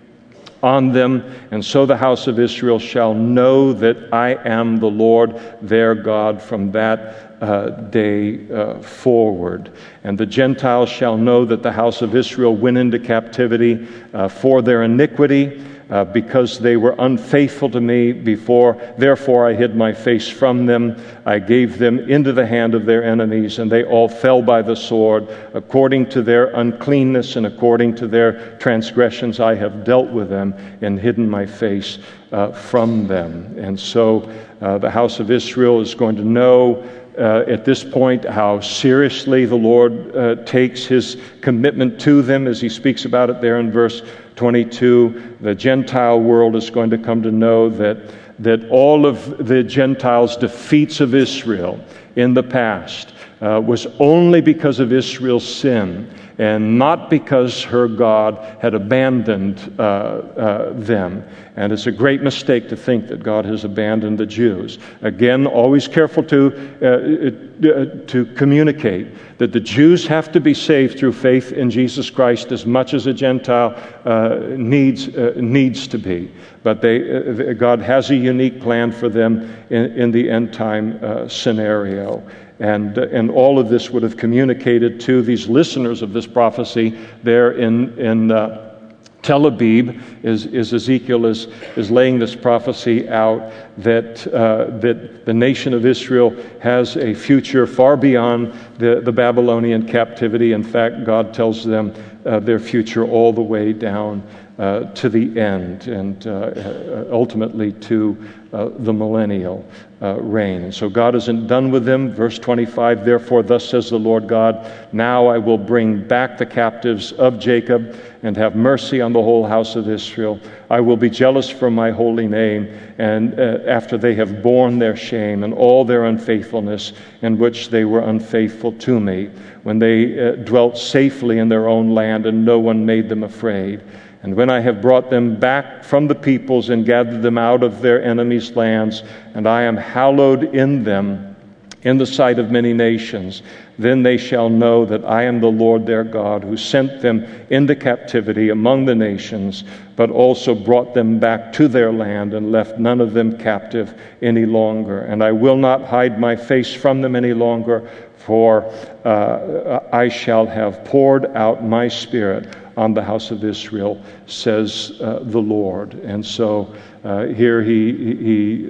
on them, and so the house of Israel shall know that I am the Lord their God from that uh, day uh, forward. And the Gentiles shall know that the house of Israel went into captivity uh, for their iniquity uh, because they were unfaithful to me before. Therefore, I hid my face from them. I gave them into the hand of their enemies, and they all fell by the sword. According to their uncleanness and according to their transgressions, I have dealt with them and hidden my face uh, from them. And so uh, the house of Israel is going to know. Uh, at this point, how seriously the Lord uh, takes his commitment to them as he speaks about it there in verse 22, the Gentile world is going to come to know that, that all of the Gentiles' defeats of Israel in the past uh, was only because of Israel's sin and not because her God had abandoned uh, uh, them. And it's a great mistake to think that God has abandoned the Jews. Again, always careful to, uh, uh, to communicate that the Jews have to be saved through faith in Jesus Christ as much as a Gentile uh, needs, uh, needs to be. But they, God has a unique plan for them in, in the end time scenario. And, and all of this would have communicated to these listeners of this prophecy there in, in uh, Tel Aviv, is, is Ezekiel is, is laying this prophecy out that, uh, that the nation of Israel has a future far beyond the, the Babylonian captivity. In fact, God tells them uh, their future all the way down uh, to the end and uh, uh ultimately to uh, the millennial uh, reign. And so God isn't done with them. Verse 25 Therefore, thus says the Lord God, now I will bring back the captives of Jacob and have mercy on the whole house of Israel. I will be jealous for my holy name, and uh, after they have borne their shame and all their unfaithfulness in which they were unfaithful to me, when they dwelt safely in their own land and no one made them afraid. And when I have brought them back from the peoples and gathered them out of their enemies' lands, and I am hallowed in them in the sight of many nations, then they shall know that I am the Lord their God, who sent them into captivity among the nations, but also brought them back to their land and left none of them captive any longer. And I will not hide my face from them any longer, for uh, I shall have poured out my spirit on the house of Israel, says uh, the Lord. And so uh, here he, he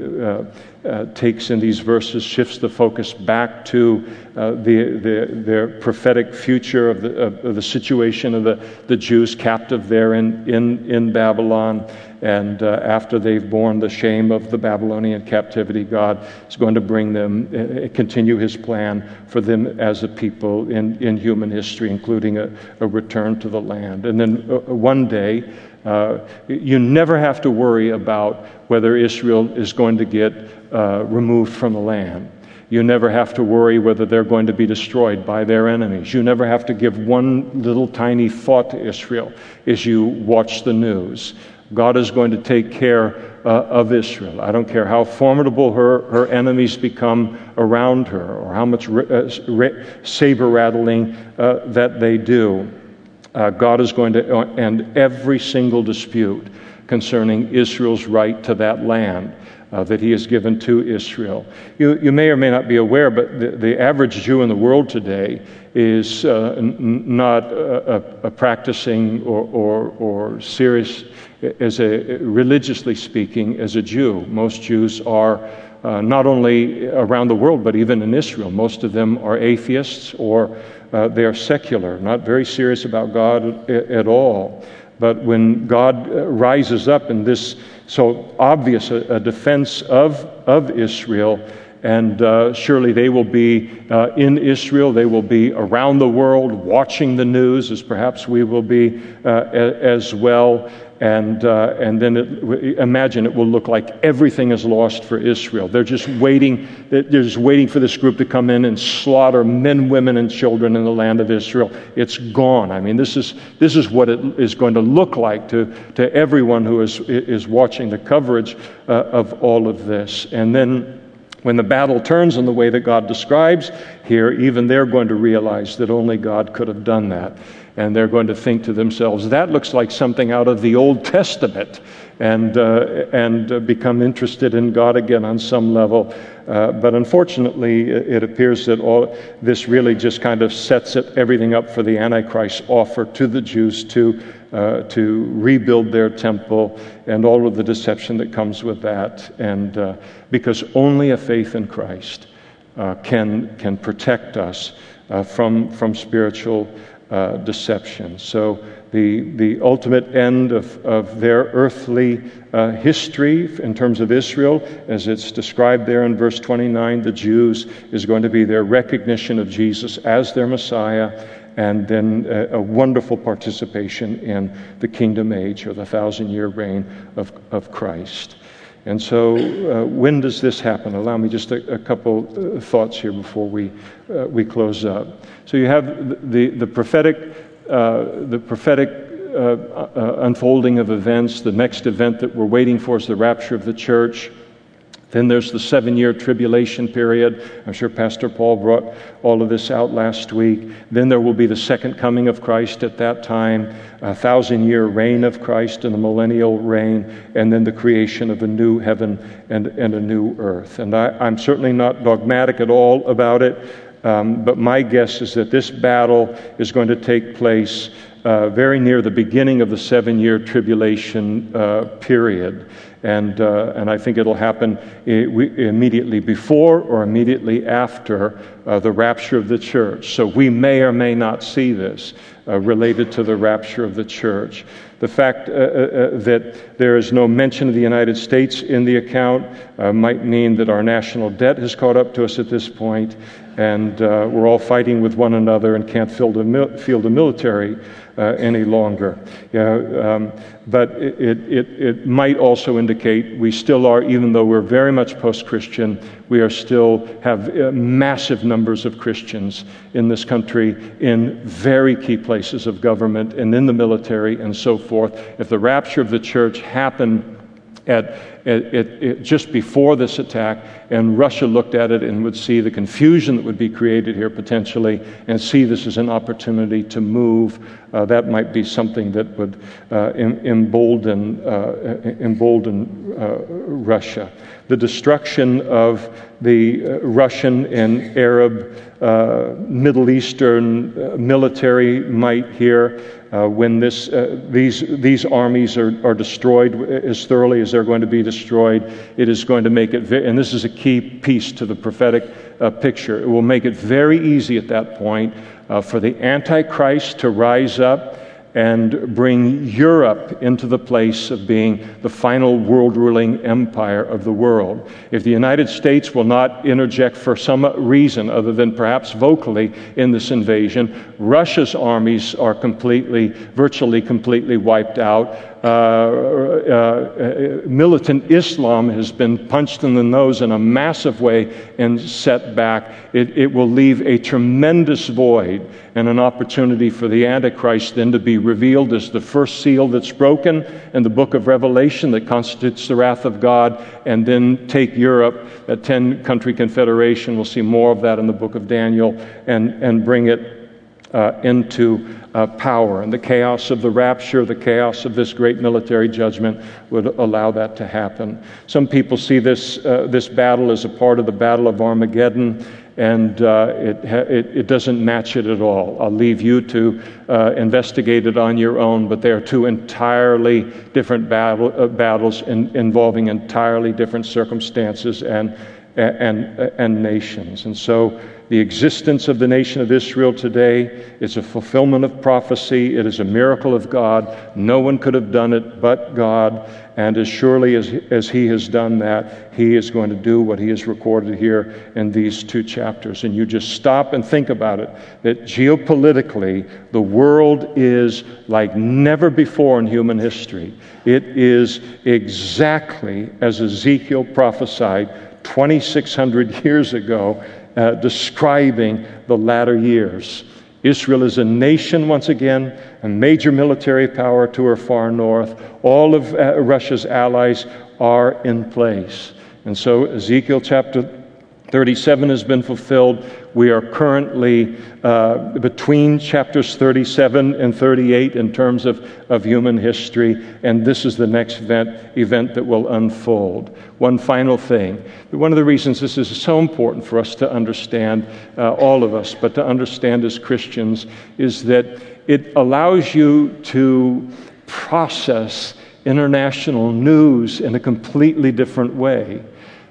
uh, uh, takes in these verses, shifts the focus back to uh, the, the, their prophetic future of the, of, of the situation of the, the Jews captive there in, in, in Babylon. And uh, after they've borne the shame of the Babylonian captivity, God is going to bring them, uh, continue his plan for them as a people in, in human history, including a, a return to the land. And then uh, one day, uh, you never have to worry about whether Israel is going to get uh, removed from the land. You never have to worry whether they're going to be destroyed by their enemies. You never have to give one little tiny thought to Israel as you watch the news. God is going to take care uh, of Israel. I don't care how formidable her, her enemies become around her or how much uh, saber rattling uh, that they do. Uh, God is going to end every single dispute concerning Israel's right to that land. uh, that he has given to Israel. You, you may or may not be aware, but the, the average Jew in the world today is uh, n- not a, a, a, practicing or, or, or serious, as a, religiously speaking, as a Jew. Most Jews are uh, not only around the world, but even in Israel. Most of them are atheists or uh, they are secular, not very serious about God at, all. But when God uh, rises up in this so obvious a, a defense of, of Israel, and uh, surely they will be uh, in Israel. They will be around the world watching the news, as perhaps we will be uh, as well. And, uh, and then it, imagine it will look like everything is lost for Israel. They're just waiting. They're just waiting for this group to come in and slaughter men, women, and children in the land of Israel. It's gone. I mean, this is this is what it is going to look like to to everyone who is is watching the coverage uh, of all of this. And then. When the battle turns in the way that God describes here, even they're going to realize that only God could have done that and they're going to think to themselves, that looks like something out of the Old Testament, and, uh, and uh, become interested in God again on some level. Uh, but unfortunately, it appears that all this really just kind of sets it, everything up for the Antichrist offer to the Jews to, uh, to rebuild their temple and all of the deception that comes with that. And uh, because only a faith in Christ uh, can, can protect us from, from spiritual uh, deception. So, the, the ultimate end of, of their earthly uh, history in terms of Israel, as it's described there in verse 29, the Jews, is going to be their recognition of Jesus as their Messiah, and then a, a wonderful participation in the kingdom age or the thousand year reign of, of Christ. And so, uh, when does this happen? Allow me just a, a couple uh, thoughts here before we, uh, we close up. So, you have the, the prophetic, uh, the prophetic uh, uh, unfolding of events. The next event that we're waiting for is the rapture of the church. Then there's the seven year tribulation period. I'm sure Pastor Paul brought all of this out last week. Then there will be the second coming of Christ at that time, a thousand year reign of Christ and the millennial reign, and then the creation of a new heaven and, and a new earth. And I, am certainly not dogmatic at all about it, um, but my guess is that this battle is going to take place uh, very near the beginning of the seven year tribulation uh, period. And, uh, and I think it'll happen immediately before or immediately after uh, the rapture of the church. So we may or may not see this uh, related to the rapture of the church. The fact uh, that there is no mention of the United States in the account might mean that our national debt has caught up to us at this point, and we're all fighting with one another and can't field a, field a military uh, any longer. Yeah, um, but it, it, it might also indicate we still are, even though we're very much post Christian, we are still have uh, massive numbers of Christians in this country in very key places of government and in the military and so forth. If the rapture of the church happened at, just before this attack, and Russia looked at it and would see the confusion that would be created here potentially, and see this as an opportunity to move. Uh, that might be something that would uh, embolden, uh, embolden uh, Russia. The destruction of the uh, Russian and Arab Middle Eastern military might here uh, when this, uh, these, these armies are, are destroyed as thoroughly as they're going to be destroyed, it is going to make it, and this is a key piece to the prophetic uh, picture, it will make it very easy at that point uh, for the Antichrist to rise up and bring Europe into the place of being the final world ruling empire of the world. If the United States will not interject for some reason other than perhaps vocally in this invasion, Russia's armies are completely, virtually completely wiped out. Uh, uh, uh, militant Islam has been punched in the nose in a massive way and set back. It, it will leave a tremendous void and an opportunity for the Antichrist then to be revealed as the first seal that's broken in the book of Revelation that constitutes the wrath of God, and then take Europe, that 10 country confederation. We'll see more of that in the book of Daniel, and, and bring it uh, into uh, power. And the chaos of the rapture, the chaos of this great military judgment would allow that to happen. Some people see this, uh, this battle as a part of the Battle of Armageddon, and uh, it, it, it, doesn't match it at all. I'll leave you to uh, investigate it on your own, but they are two entirely different battle, uh, battles in, involving entirely different circumstances and, and, and nations. And so the existence of the nation of Israel today is a fulfillment of prophecy. It is a miracle of God. No one could have done it but God. And as surely as, as He has done that, He is going to do what He has recorded here in these two chapters. And you just stop and think about it that geopolitically, the world is like never before in human history. It is exactly as Ezekiel prophesied 2,600 years ago uh, describing the latter years. Israel is a nation once again, a major military power to her far north. All of uh, Russia's allies are in place. And so Ezekiel chapter 37 has been fulfilled. We are currently uh, between chapters 37 and 38 in terms of, of human history, and this is the next event, event that will unfold. One final thing. One of the reasons this is so important for us to understand, uh, all of us, but to understand as Christians, is that it allows you to process international news in a completely different way.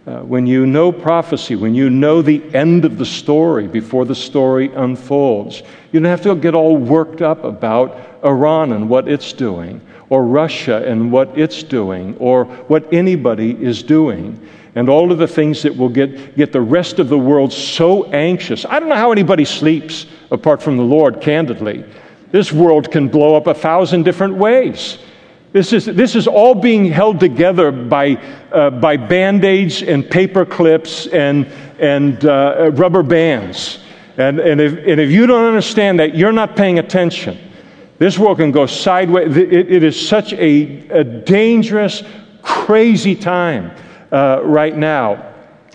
Uh, when you know prophecy, when you know the end of the story before the story unfolds, you don't have to get all worked up about Iran and what it's doing, or Russia and what it's doing, or what anybody is doing, and all of the things that will get, get the rest of the world so anxious. I don't know how anybody sleeps apart from the Lord, candidly. This world can blow up a thousand different ways. This is, this is all being held together by, uh, by band aids and paper clips and, and uh, rubber bands. And, and, if, and if you don't understand that, you're not paying attention. This world can go sideways. it, it is such a, a, dangerous, crazy time uh, right now.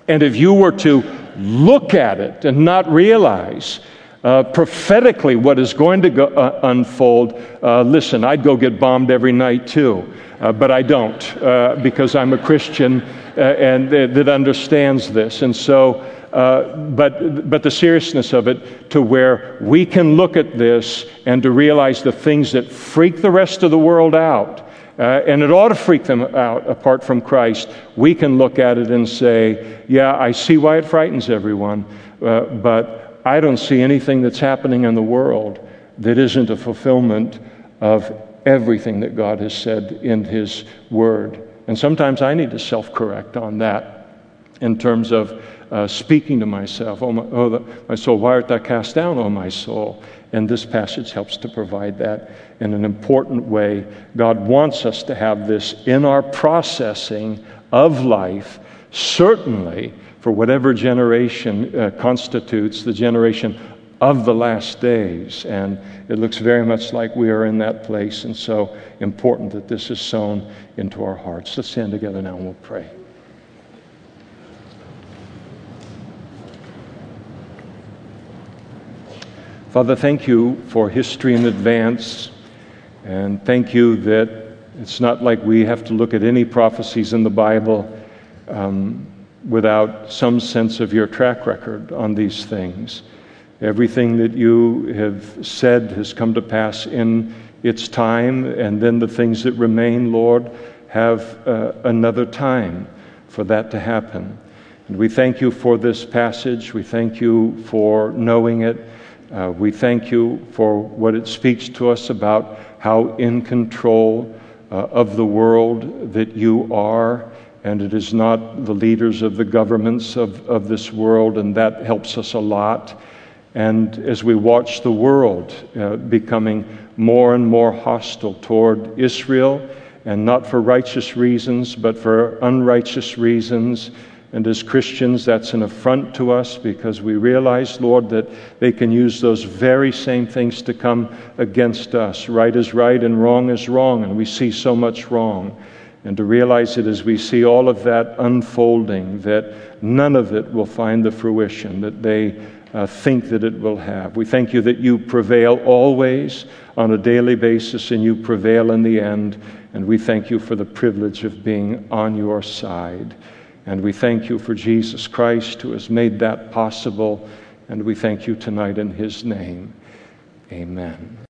And if you were to look at it and not realize uh, prophetically what is going to go, uh, unfold, uh, listen, I'd go get bombed every night too, uh, but I don't uh, because I'm a Christian uh, and that understands this. And so, but, but the seriousness of it to where we can look at this and to realize the things that freak the rest of the world out. and it ought to freak them out apart from Christ. We can look at it and say, Yeah, I see why it frightens everyone, but I don't see anything that's happening in the world that isn't a fulfillment of everything that God has said in His Word. And sometimes I need to self correct on that in terms of uh, speaking to myself. Oh, my, oh the, my soul, why art thou cast down, oh my soul? And this passage helps to provide that in an important way. God wants us to have this in our processing of life, certainly for whatever generation uh, constitutes the generation of the last days. And it looks very much like we are in that place. And so important that this is sown into our hearts. Let's stand together now and we'll pray. Father, thank you for history in advance. And thank you that it's not like we have to look at any prophecies in the Bible. Um, without some sense of your track record on these things. Everything that you have said has come to pass in its time, and then the things that remain, Lord, have uh, another time for that to happen. And we thank you for this passage. We thank you for knowing it. Uh, we thank you for what it speaks to us about how in control uh, of the world that you are and it is not the leaders of the governments of, of this world, and that helps us a lot. And as we watch the world uh, becoming more and more hostile toward Israel, and not for righteous reasons, but for unrighteous reasons, and as Christians, that's an affront to us because we realize, Lord, that they can use those very same things to come against us. Right is right and wrong is wrong, and we see so much wrong. And to realize it as we see all of that unfolding, that none of it will find the fruition that they uh, think that it will have. We thank you that you prevail always on a daily basis and you prevail in the end. And we thank you for the privilege of being on your side. And we thank you for Jesus Christ who has made that possible. And we thank you tonight in his name. Amen.